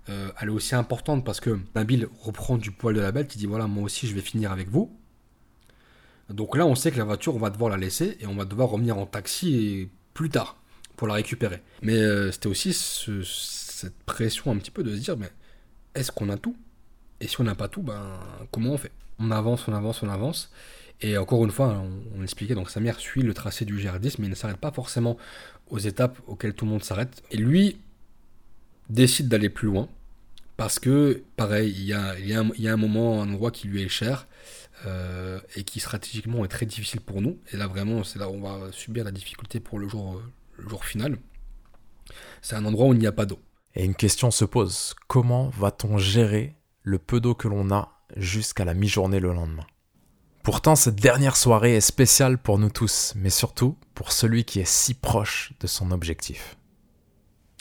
Euh, elle est aussi importante parce que Nabil reprend du poil de la bête, il dit voilà, moi aussi je vais finir avec vous. Donc là, on sait que la voiture, on va devoir la laisser et on va devoir revenir en taxi plus tard pour la récupérer. Mais euh, c'était aussi cette pression un petit peu de se dire mais est-ce qu'on a tout? Et si on n'a pas tout, ben comment on fait? On avance, on avance, on avance. Et encore une fois, on, expliquait, donc Samir suit le tracé du GR10, mais il ne s'arrête pas forcément aux étapes auxquelles tout le monde s'arrête. Et lui décide d'aller plus loin. Parce que, pareil, il y a, y a, il y a un moment, un endroit qui lui est cher euh, et qui stratégiquement est très difficile pour nous. Et là, vraiment, c'est là où on va subir la difficulté pour le jour, le jour final. C'est un endroit où il n'y a pas d'eau. Et une question se pose comment va-t-on gérer le peu d'eau que l'on a jusqu'à la mi-journée le lendemain? Pourtant, cette dernière soirée est spéciale pour nous tous, mais surtout pour celui qui est si proche de son objectif.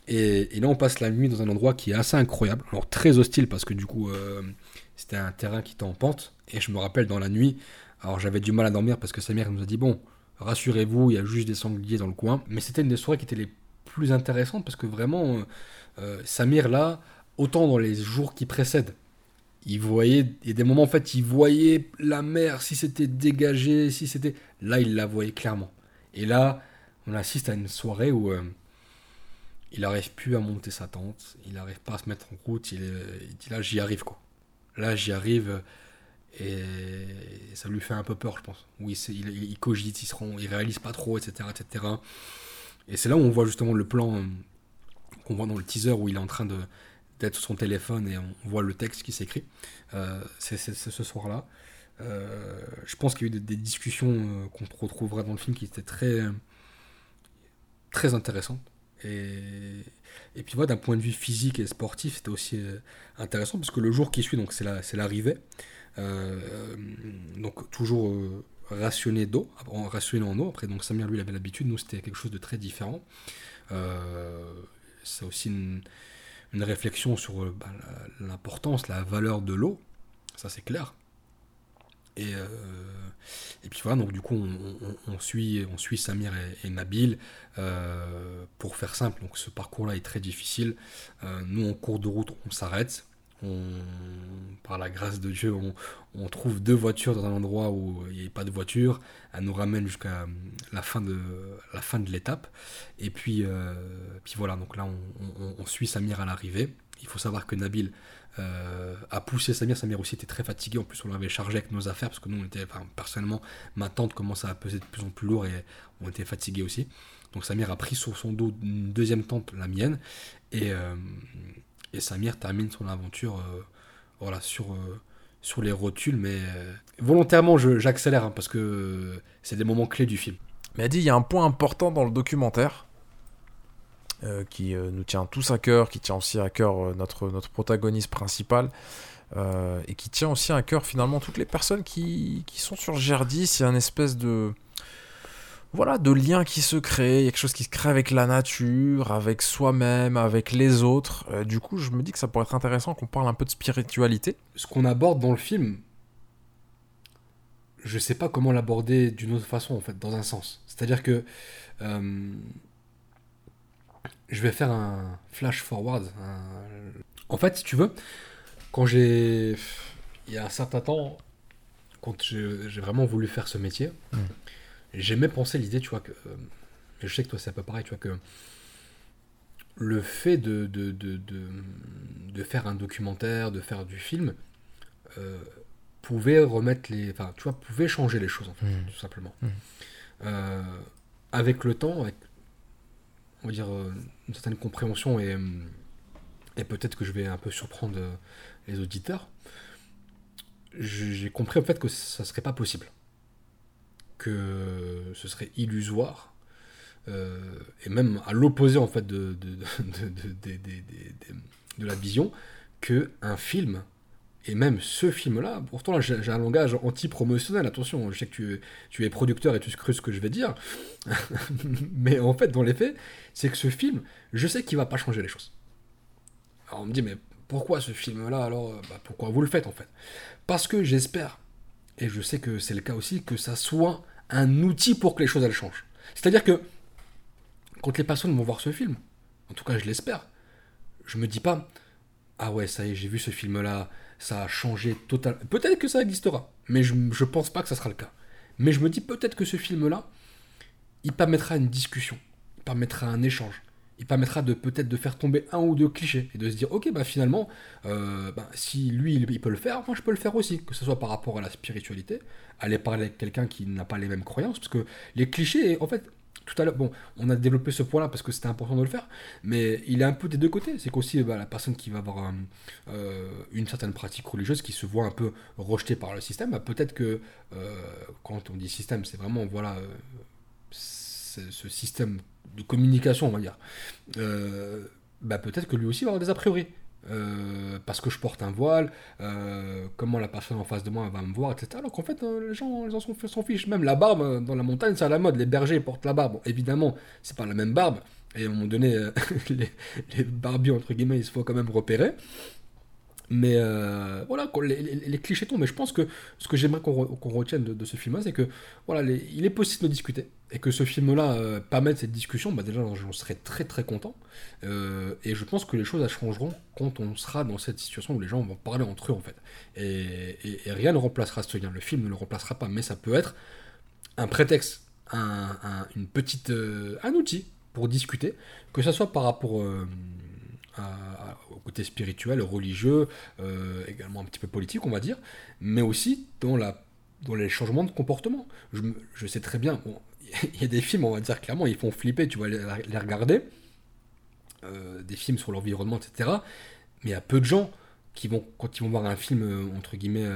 Et, là, on passe la nuit dans un endroit qui est assez incroyable, alors très hostile parce que du coup, euh, c'était un terrain qui était en pente. Et je me rappelle dans la nuit, alors j'avais du mal à dormir parce que sa mère nous a dit bon, rassurez-vous, il y a juste des sangliers dans le coin. Mais c'était une des soirées qui était les plus intéressantes parce que vraiment, euh, euh, Samir là, autant dans les jours qui précèdent, il voyait, il y a des moments en fait, il voyait la mer, si c'était dégagé, si c'était. Là, il la voyait clairement. Et là, on assiste à une soirée où euh, il n'arrive plus à monter sa tente, il n'arrive pas à se mettre en route, il, dit là, j'y arrive quoi. Là, j'y arrive et ça lui fait un peu peur, je pense. Oui, il, cogite, il, se rend, il réalise pas trop, etc. etc. Et c'est là où on voit justement le plan euh, qu'on voit dans le teaser où il est en train d'être sur son téléphone et on voit le texte qui s'écrit. Euh, c'est ce soir-là. Euh, je pense qu'il y a eu des, discussions qu'on retrouvera dans le film qui étaient très, très intéressantes. Et, et puis voilà, d'un point de vue physique et sportif, c'était aussi intéressant parce que le jour qui suit, donc c'est l'arrivée, donc toujours rationné d'eau, rationné en eau. Après, donc Samir lui, avait l'habitude, nous c'était quelque chose de très différent. c'est aussi une, réflexion sur euh, bah, l'importance, la valeur de l'eau, ça c'est clair. Et, euh, et puis voilà, donc du coup, on, suit, on suit Samir et, Nabil. Euh, pour faire simple, donc ce parcours-là est très difficile. nous, en cours de route, on s'arrête. On, par la grâce de Dieu, on, trouve deux voitures dans un endroit où il n'y a pas de voiture. Elle nous ramène jusqu'à la fin de la fin de l'étape. Et puis, euh, puis voilà, donc là, on, suit Samir à l'arrivée. Il faut savoir que Nabil euh, a poussé Samir. Samir aussi était très fatigué. En plus, on l'avait chargé avec nos affaires parce que nous, on était, personnellement, ma tante commençait à peser de plus en plus lourd et on était fatigué aussi. Donc Samir a pris sur son dos une deuxième tente, la mienne, et, euh, et Samir termine son aventure euh, voilà, sur, euh, sur les rotules, mais euh, volontairement j'accélère hein, parce que c'est des moments clés du film. Mais il y a un point important dans le documentaire qui nous tient tous à cœur, qui tient aussi à cœur notre, notre protagoniste principal. et qui tient aussi à cœur finalement toutes les personnes qui, qui sont sur y a une espèce de, voilà, de liens qui se créent, il y a quelque chose qui se crée avec la nature, avec soi-même, avec les autres. Euh, du coup, je me dis que ça pourrait être intéressant qu'on parle un peu de spiritualité. Ce qu'on aborde dans le film, je sais pas comment l'aborder d'une autre façon, en fait, dans un sens. C'est-à-dire que euh, je vais faire un flash forward. En fait, si tu veux, quand j'ai. Il y a un certain temps, quand j'ai vraiment voulu faire ce métier, hmm j'aimais penser l'idée, tu vois, que. Euh, je sais que toi, c'est un peu pareil, tu vois, que le fait de, de, de, de, faire un documentaire, de faire du film, euh, pouvait remettre les. Enfin, tu vois, pouvait changer les choses, en fait, mmh. tout simplement. Mmh. Euh, avec le temps, avec, on va dire, une certaine compréhension, et, et peut-être que je vais un peu surprendre les auditeurs, j'ai compris en fait que ça serait pas possible ce serait illusoire, euh, et même à l'opposé en fait de, de, de, la vision, que un film, et même ce film-là, pourtant là j'ai un langage anti-promotionnel, attention, je sais que tu, tu es producteur et tu scrues ce que je vais dire, <laughs> mais en fait dans les faits, c'est que ce film, je sais qu'il va pas changer les choses. Alors on me dit mais pourquoi ce film-là alors bah, Pourquoi vous le faites en fait? Parce que j'espère et je sais que c'est le cas aussi, que ça soit un outil pour que les choses changent. C'est-à-dire que quand les personnes vont voir ce film, en tout cas je l'espère, je me dis pas ah ouais ça y est j'ai vu ce film là, ça a changé totalement. Peut-être que ça existera, mais je, je pense pas que ça sera le cas. Mais je me dis peut-être que ce film là, il permettra une discussion, il permettra un échange, il permettra de peut-être de faire tomber un ou deux clichés et de se dire ok bah finalement euh, bah, si lui il, peut le faire moi je peux le faire aussi que ce soit par rapport à la spiritualité aller parler avec quelqu'un qui n'a pas les mêmes croyances parce que les clichés en fait tout à l'heure bon on a développé ce point là parce que c'était important de le faire mais il est un peu des deux côtés. C'est qu'aussi bah, la personne qui va avoir euh, une certaine pratique religieuse qui se voit un peu rejetée par le système bah, peut-être que euh, quand on dit système c'est vraiment voilà ce système de communication, on va dire, euh, bah peut-être que lui aussi va avoir des a priori. euh, parce que je porte un voile, euh, comment la personne en face de moi va me voir, etc. Alors qu'en fait, les gens ils en sont, s'en fichent. Même la barbe dans la montagne, c'est à la mode. Les bergers portent la barbe. Évidemment, c'est pas la même barbe. Et à un moment donné, <laughs> les, les barbiers, entre guillemets, ils se font quand même repérer. Mais euh, voilà, les, clichés tombent. Mais je pense que ce que j'aimerais qu'on retienne de, ce film-là, c'est que voilà, il est possible de discuter. Et que ce film-là euh, permette cette discussion, bah déjà, j'en serais très très content. Euh, et je pense que les choses changeront quand on sera dans cette situation où les gens vont parler entre eux, en fait. Et, rien ne remplacera ce lien. Le film ne le remplacera pas. Mais ça peut être un prétexte, un, une petite, un outil pour discuter, que ce soit par rapport au côté spirituel, religieux, euh, également un petit peu politique, on va dire, mais aussi dans, la, dans les changements de comportement. Je, sais très bien, <laughs> il y a des films, on va dire clairement, ils font flipper, tu vas les, regarder, euh, des films sur l'environnement, etc. Mais il y a peu de gens qui vont, quand ils vont voir un film, euh, entre guillemets,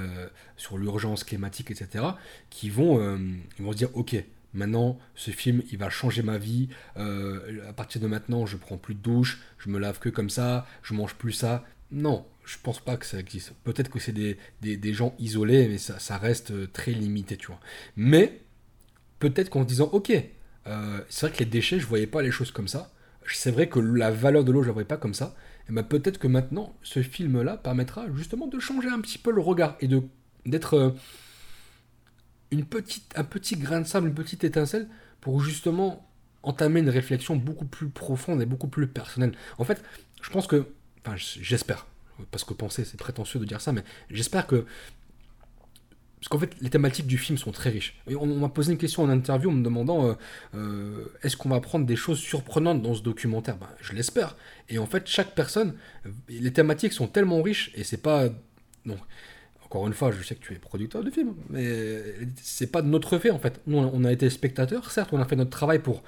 sur l'urgence climatique, etc., qui vont, ils vont se dire, ok, Maintenant, ce film, il va changer ma vie. Euh, à partir de maintenant, je prends plus de douche, je me lave que comme ça, je mange plus ça. Non, je pense pas que ça existe. Peut-être que c'est des, des, gens isolés, mais ça, reste euh, très limité, tu vois. Mais peut-être qu'en disant, ok, euh, c'est vrai que les déchets, je voyais pas les choses comme ça. C'est vrai que la valeur de l'eau, je la voyais pas comme ça. Et ben peut-être que maintenant, ce film-là permettra justement de changer un petit peu le regard et de d'être une petite, un petit grain de sable, une petite étincelle pour justement entamer une réflexion beaucoup plus profonde et beaucoup plus personnelle. En fait, je pense que, enfin j'espère, parce que penser c'est prétentieux de dire ça, mais j'espère que parce qu'en fait, les thématiques du film sont très riches. on, m'a posé une question en interview en me demandant euh, euh, est-ce qu'on va prendre des choses surprenantes dans ce documentaire? Ben, Je l'espère. Et en fait, chaque personne, les thématiques sont tellement riches et c'est pas. Donc, encore une fois, je sais que tu es producteur de film, mais c'est pas de notre fait en fait. Nous, on a été spectateurs, certes, on a fait notre travail pour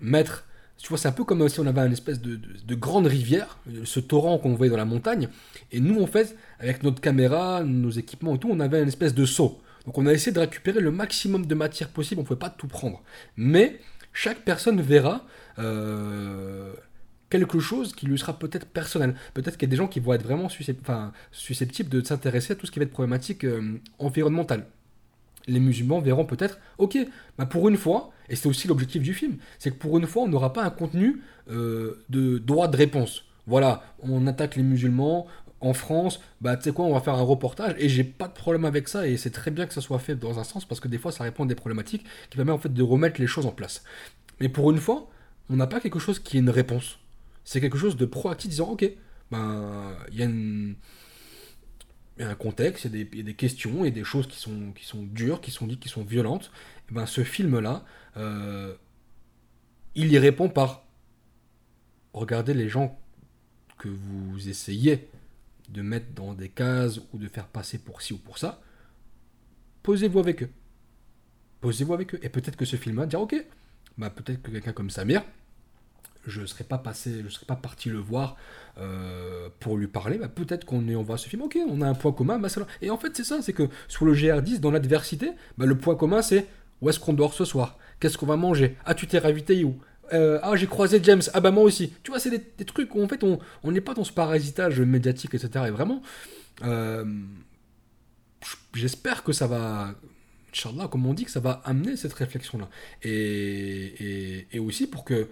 mettre. Tu vois, c'est un peu comme si on avait une espèce de, grande rivière, ce torrent qu'on voyait dans la montagne, et nous, en fait, avec notre caméra, nos équipements et tout, on avait une espèce de seau. Donc on a essayé de récupérer le maximum de matière possible, on ne pouvait pas tout prendre. Mais chaque personne verra euh, quelque chose qui lui sera peut-être personnel. Peut-être qu'il y a des gens qui vont être vraiment susceptibles de s'intéresser à tout ce qui va être problématique euh, environnementale. Les musulmans verront peut-être, ok, bah pour une fois, et c'est aussi l'objectif du film, c'est que pour une fois, on n'aura pas un contenu euh, de droit de réponse. Voilà, on attaque les musulmans, en France, bah tu sais quoi, on va faire un reportage et j'ai pas de problème avec ça et c'est très bien que ça soit fait dans un sens parce que des fois ça répond à des problématiques qui permettent en fait de remettre les choses en place. Mais pour une fois, on n'a pas quelque chose qui est une réponse c'est quelque chose de proactif, disant ok, ben il y, a un contexte, il y, a des questions et des choses qui sont, qui sont dures, qui sont dites, qui sont violentes. Et ben ce film-là, euh, il y répond par regardez les gens que vous essayez de mettre dans des cases ou de faire passer pour ci ou pour ça. Posez-vous avec eux. Posez-vous avec eux. Et peut-être que ce film-là dire ok, bah peut-être que quelqu'un comme Samir, je ne serais pas passé, je serais pas parti le voir euh, pour lui parler, bah, peut-être qu'on on voit ce film, ok, on a un point commun, et en fait c'est ça, c'est que sur le GR10, dans l'adversité, bah, le point commun c'est où est-ce qu'on dort ce soir, qu'est-ce qu'on va manger, ah tu t'es ravité où? Euh, ah j'ai croisé James, ah bah moi aussi, tu vois c'est des, trucs où en fait on n'est pas dans ce parasitage médiatique, etc. Et vraiment, euh, j'espère que ça va, Inch'Allah, comme on dit, que ça va amener cette réflexion-là. Et, aussi pour que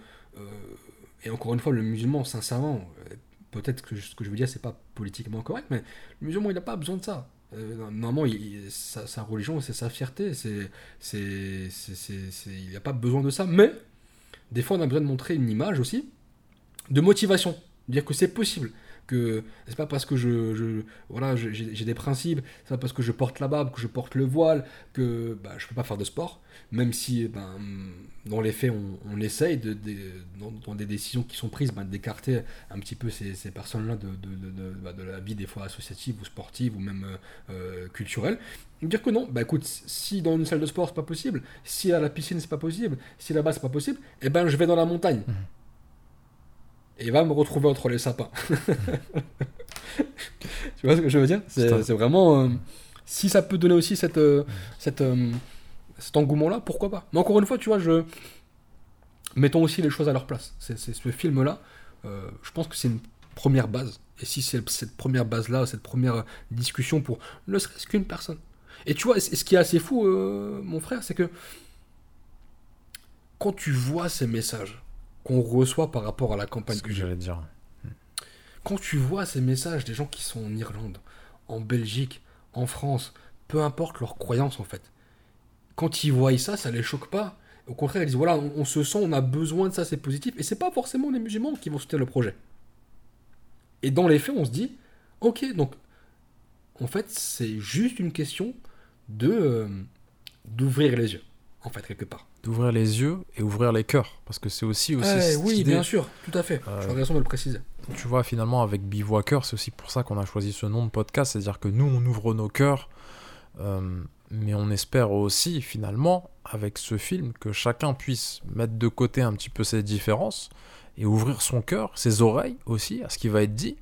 et encore une fois, le musulman, sincèrement, euh, peut-être que ce que je veux dire, c'est pas politiquement correct, mais le musulman, il n'a pas besoin de ça. Euh, normalement, sa, religion, c'est sa fierté, il n'a pas besoin de ça. Mais, des fois, on a besoin de montrer une image aussi de motivation, dire que c'est possible c'est pas parce que je, voilà j'ai des principes, c'est pas parce que je porte la barbe, que je porte le voile, que bah, je peux pas faire de sport, même si ben, dans les faits on, essaye de, dans, des décisions qui sont prises ben, d'écarter un petit peu ces, personnes-là bah, de, la vie des fois associative ou sportive ou même euh, culturelle. Dire que non, bah écoute, si dans une salle de sport c'est pas possible, si à la piscine c'est pas possible, si là-bas c'est pas possible, eh ben je vais dans la montagne. Mmh et va me retrouver entre les sapins. <laughs> tu vois ce que je veux dire? C'est vraiment. Euh, si ça peut donner aussi cette, euh, cette, euh, cet engouement-là, pourquoi pas? Mais encore une fois, tu vois, je. Mettons aussi les choses à leur place. C'est ce film-là, je pense que c'est une première base. Et si c'est cette première base-là, cette première discussion pour ne serait-ce qu'une personne. Et tu vois, ce qui est assez fou, euh, mon frère, c'est que quand tu vois ces messages qu'on reçoit par rapport à la campagne ce que j'allais dire. Quand tu vois ces messages des gens qui sont en Irlande, en Belgique, en France, peu importe leur croyance en fait, quand ils voient ça, ça les choque pas. Au contraire, ils disent voilà, on, se sent, on a besoin de ça, c'est positif. Et c'est pas forcément les musulmans qui vont soutenir le projet. Et dans les faits, on se dit ok, donc en fait, c'est juste une question de euh, d'ouvrir les yeux, en fait, quelque part. D'ouvrir les yeux et ouvrir les cœurs, parce que c'est aussi aussi. Eh oui, bien sûr, tout à fait. Euh, raison de le préciser. Tu vois, finalement, avec Bivouaker, c'est aussi pour ça qu'on a choisi ce nom de podcast, c'est-à-dire que nous, on ouvre nos cœurs, euh, mais on espère aussi, finalement, avec ce film, que chacun puisse mettre de côté un petit peu ses différences et ouvrir son cœur, ses oreilles aussi à ce qui va être dit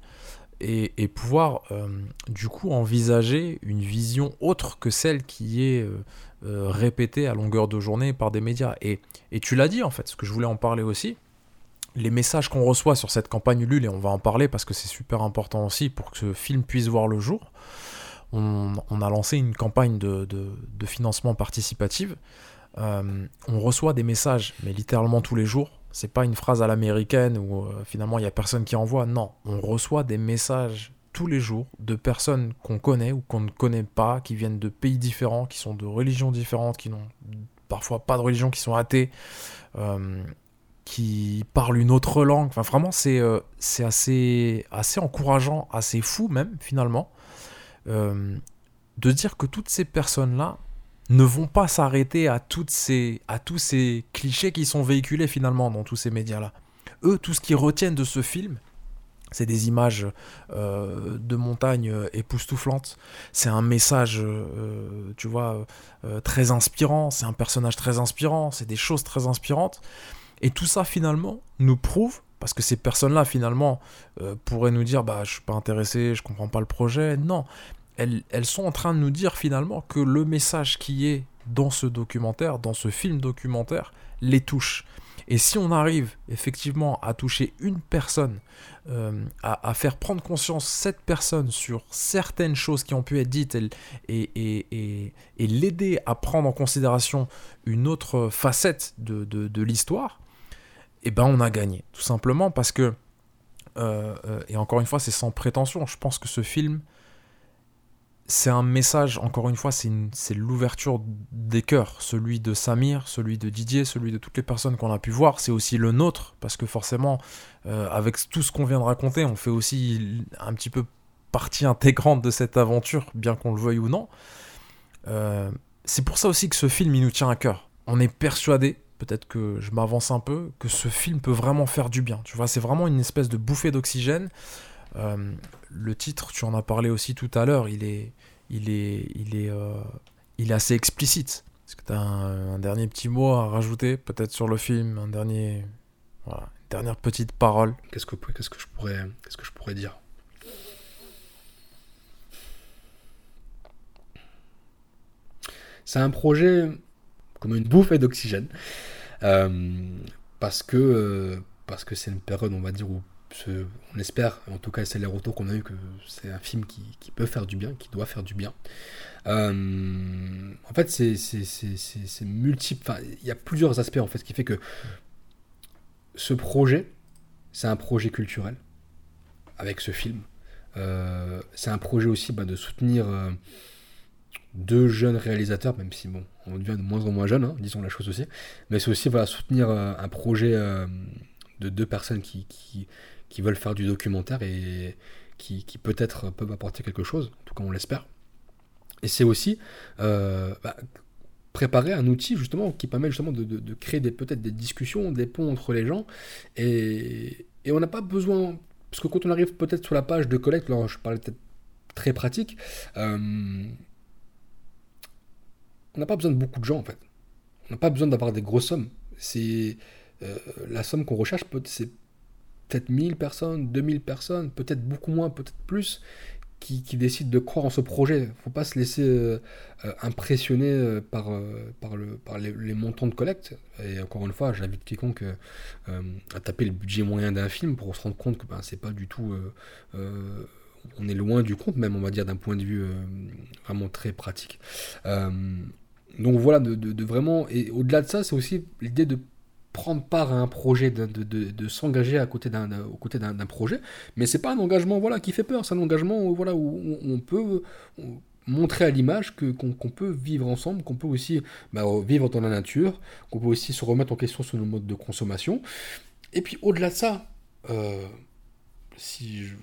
et, pouvoir euh, du coup envisager une vision autre que celle qui est euh, euh, répétée à longueur de journée par des médias. Et, tu l'as dit en fait, ce que je voulais en parler aussi, les messages qu'on reçoit sur cette campagne Ulule, et on va en parler parce que c'est super important aussi pour que ce film puisse voir le jour, on, a lancé une campagne de, financement participatif. on reçoit des messages, mais littéralement tous les jours, c'est pas une phrase à l'américaine où euh, finalement il y a personne qui envoie. Non, on reçoit des messages tous les jours de personnes qu'on connaît ou qu'on ne connaît pas, qui viennent de pays différents, qui sont de religions différentes, qui n'ont parfois pas de religion, qui sont athées, euh, qui parlent une autre langue. Enfin, vraiment, c'est euh, assez, assez encourageant, assez fou même, finalement, de dire que toutes ces personnes-là ne vont pas s'arrêter à, toutes ces, à tous ces clichés qui sont véhiculés finalement dans tous ces médias-là. Eux, tout ce qu'ils retiennent de ce film, c'est des images euh, de montagnes époustouflantes. C'est un message, euh, tu vois, euh, très inspirant. C'est un personnage très inspirant. C'est des choses très inspirantes. Et tout ça, finalement, nous prouve, parce que ces personnes-là, finalement, pourraient nous dire, bah, je suis pas intéressé, je comprends pas le projet. Non, elles, sont en train de nous dire finalement que le message qui est dans ce documentaire, dans ce film documentaire, les touche. Et si on arrive effectivement à toucher une personne, euh, à, faire prendre conscience cette personne sur certaines choses qui ont pu être dites et, l'aider à prendre en considération une autre facette de, l'histoire, eh ben on a gagné. Tout simplement parce que, euh, euh, et encore une fois, c'est sans prétention, je pense que ce film c'est un message, encore une fois, c'est l'ouverture des cœurs, celui de Samir, celui de Didier, celui de toutes les personnes qu'on a pu voir, c'est aussi le nôtre, parce que forcément, euh, avec tout ce qu'on vient de raconter, on fait aussi un petit peu partie intégrante de cette aventure, bien qu'on le veuille ou non. Euh, c'est pour ça aussi que ce film, il nous tient à cœur. On est persuadé, peut-être que je m'avance un peu, que ce film peut vraiment faire du bien. Tu vois, c'est vraiment une espèce de bouffée d'oxygène. Euh, le titre, tu en as parlé aussi tout à l'heure, il est, il est, il est, euh, il est assez explicite. Est-ce que tu as un, dernier petit mot à rajouter, peut-être sur le film, un dernier, une dernière petite parole? Qu'est-ce que, qu'est-ce que je pourrais, qu'est-ce que je pourrais dire? C'est un projet comme une bouffée d'oxygène, euh, parce que parce que c'est une période, on va dire, où on espère, en tout cas c'est les retours qu'on a eu, que c'est un film qui, peut faire du bien, qui doit faire du bien. Euh, en fait, c'est multiple. il y a plusieurs aspects en fait, qui fait que ce projet, c'est un projet culturel avec ce film. Euh, c'est un projet aussi bah, de soutenir euh, deux jeunes réalisateurs, même si bon, on devient de moins en moins jeunes, hein, disons la chose aussi. Mais c'est aussi soutenir un projet de deux personnes qui veulent faire du documentaire et qui, peut-être peuvent apporter quelque chose, en tout cas on l'espère. Et c'est aussi euh, bah, préparer un outil justement qui permet justement de, créer peut-être des discussions, des ponts entre les gens. Et, on n'a pas besoin, parce que quand on arrive peut-être sur la page de collecte, alors je parlais peut-être très pratique, euh, on n'a pas besoin de beaucoup de gens en fait. On n'a pas besoin d'avoir des grosses sommes. C'est euh, la somme qu'on recherche, c'est peut-être 1000 personnes, 2000 personnes, peut-être beaucoup moins, peut-être plus, qui, qui décide de croire en ce projet. faut pas se laisser euh, euh, impressionner euh, par, par, le, par les, montants de collecte. Et encore une fois, j'invite quiconque à taper le budget moyen d'un film pour se rendre compte que ben, c'est pas du tout. on est loin du compte, même on va dire d'un point de vue vraiment très pratique. donc voilà, de, de vraiment. Et au-delà de ça, c'est aussi l'idée de prendre part à un projet, de, de, s'engager à côté d'un, aux côtés d'un, projet. Mais c'est pas un engagement voilà, qui fait peur, c'est un engagement voilà, où on, peut montrer à l'image que, qu'on, peut vivre ensemble, qu'on peut aussi bah, vivre dans la nature, qu'on peut aussi se remettre en question sur nos modes de consommation. Et puis au-delà de ça, euh, si je,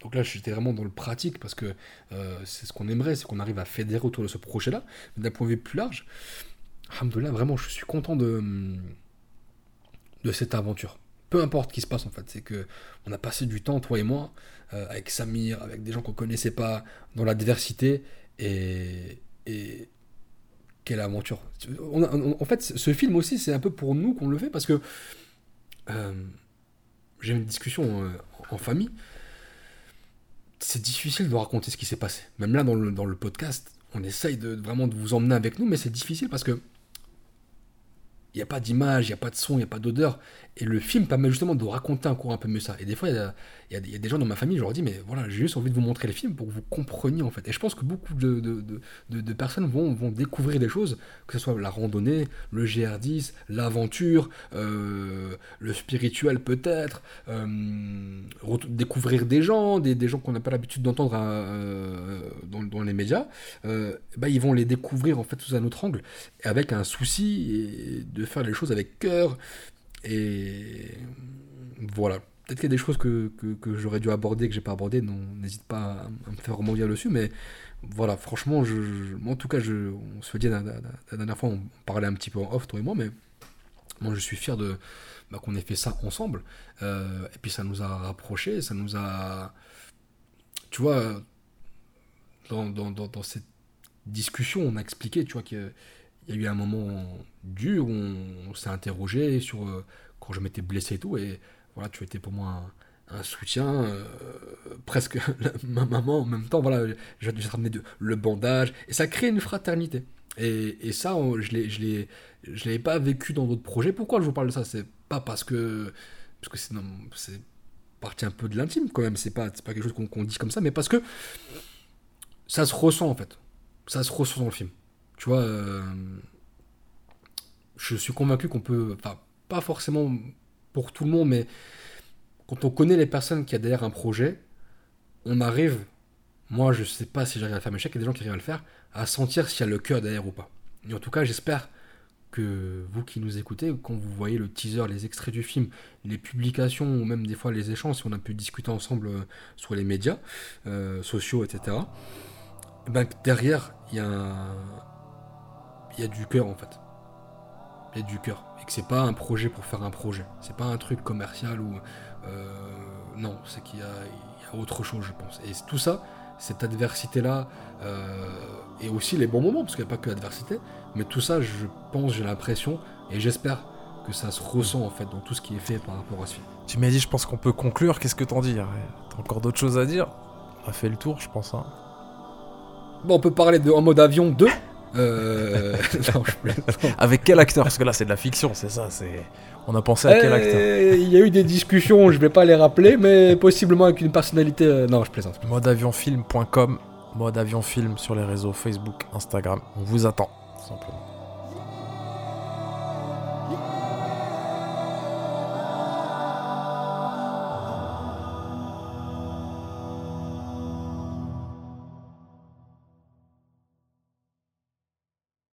donc là j'étais vraiment dans le pratique parce que euh, c'est ce qu'on aimerait, c'est qu'on arrive à fédérer autour de ce projet-là, d'un point de vue plus large. Alhamdoulilah, vraiment je suis content de de cette aventure. Peu importe ce qui se passe en fait, c'est que on a passé du temps, toi et moi, euh, avec Samir, avec des gens qu'on connaissait pas, dans l'adversité, et, et quelle aventure. en fait, ce film aussi, c'est un peu pour nous qu'on le fait, parce que euh, j'ai une discussion euh, en famille. C'est difficile de raconter ce qui s'est passé. Même là, dans le, dans le podcast, on essaye de, vraiment de vous emmener avec nous, mais c'est difficile parce que il n'y a pas d'image, il n'y a pas de son, il n'y a pas d'odeur. Et le film permet justement de raconter encore un peu mieux ça. Et des fois, il y a, des gens dans ma famille, je leur dis, mais voilà, j'ai juste envie de vous montrer le film pour que vous compreniez en fait. Et je pense que beaucoup de, de, personnes vont, vont, découvrir des choses, que ce soit la randonnée, le GR10, l'aventure, euh, le spirituel peut-être, euh, découvrir des gens, des, des gens qu'on n'a pas l'habitude d'entendre euh, dans, dans, les médias. bah, ils vont les découvrir en fait sous un autre angle, avec un souci de faire les choses avec cœur. Et voilà. Peut-être qu'il y a des choses que, que, j'aurais dû aborder, que j'ai pas abordé, n'hésite pas à, me faire rebondir dessus, mais voilà, franchement, je, en tout cas, je, on se dit la, dernière fois, on parlait un petit peu en off, toi et moi, mais moi je suis fier de bah, qu'on ait fait ça ensemble, euh, et puis ça nous a rapprochés, ça nous a, tu vois, dans, dans, cette discussion, on a expliqué, tu vois, que il y a eu un moment dur où on, s'est interrogé sur euh, quand je m'étais blessé et tout. Et voilà, tu étais pour moi un, soutien, euh, presque <laughs> ma maman en même temps. Voilà, j'ai dû ramener de, le bandage. Et ça crée une fraternité. Et, et ça, je ne l'avais pas vécu dans d'autres projets. Pourquoi je vous parle de ça? C'est pas parce que. Parce que c'est partie un peu de l'intime quand même. C'est pas, pas quelque chose qu'on dit comme ça, mais parce que ça se ressent en fait. Ça se ressent dans le film. Tu vois, euh, je suis convaincu qu'on peut, enfin, pas forcément pour tout le monde, mais quand on connaît les personnes qui a derrière un projet, on arrive, moi je sais pas si j'arrive à faire mes chèques, il y a des gens qui arrivent à le faire, à sentir s'il y a le cœur derrière ou pas. Et en tout cas, j'espère que vous qui nous écoutez, quand vous voyez le teaser, les extraits du film, les publications ou même des fois les échanges, si on a pu discuter ensemble euh, sur les médias euh, sociaux, etc., ben, derrière, il y a un, y a du cœur en fait. Il y a du cœur. Et que c'est pas un projet pour faire un projet. C'est pas un truc commercial ou. Euh, non, c'est qu'il y, a autre chose, je pense. Et tout ça, cette adversité-là, euh, et aussi les bons moments, parce qu'il n'y a pas que l'adversité, mais tout ça, je pense, j'ai l'impression, et j'espère que ça se ressent en fait dans tout ce qui est fait par rapport à ce film. Tu m'as dit, je pense qu'on peut conclure. Qu'est-ce que t'en dis T'as encore d'autres choses à dire? On a fait le tour, je pense. Hein. Bon, on peut parler de En mode avion 2. Euh... <laughs> Avec quel acteur? Parce que là, c'est de la fiction, c'est ça. C'est. On a pensé à quel acteur? Eh, Il y a eu des discussions, je vais pas les rappeler, mais possiblement avec une personnalité. Euh, non, je plaisante. Modeavionfilm.com, mode avion film sur les réseaux Facebook, Instagram. On vous attend, simplement.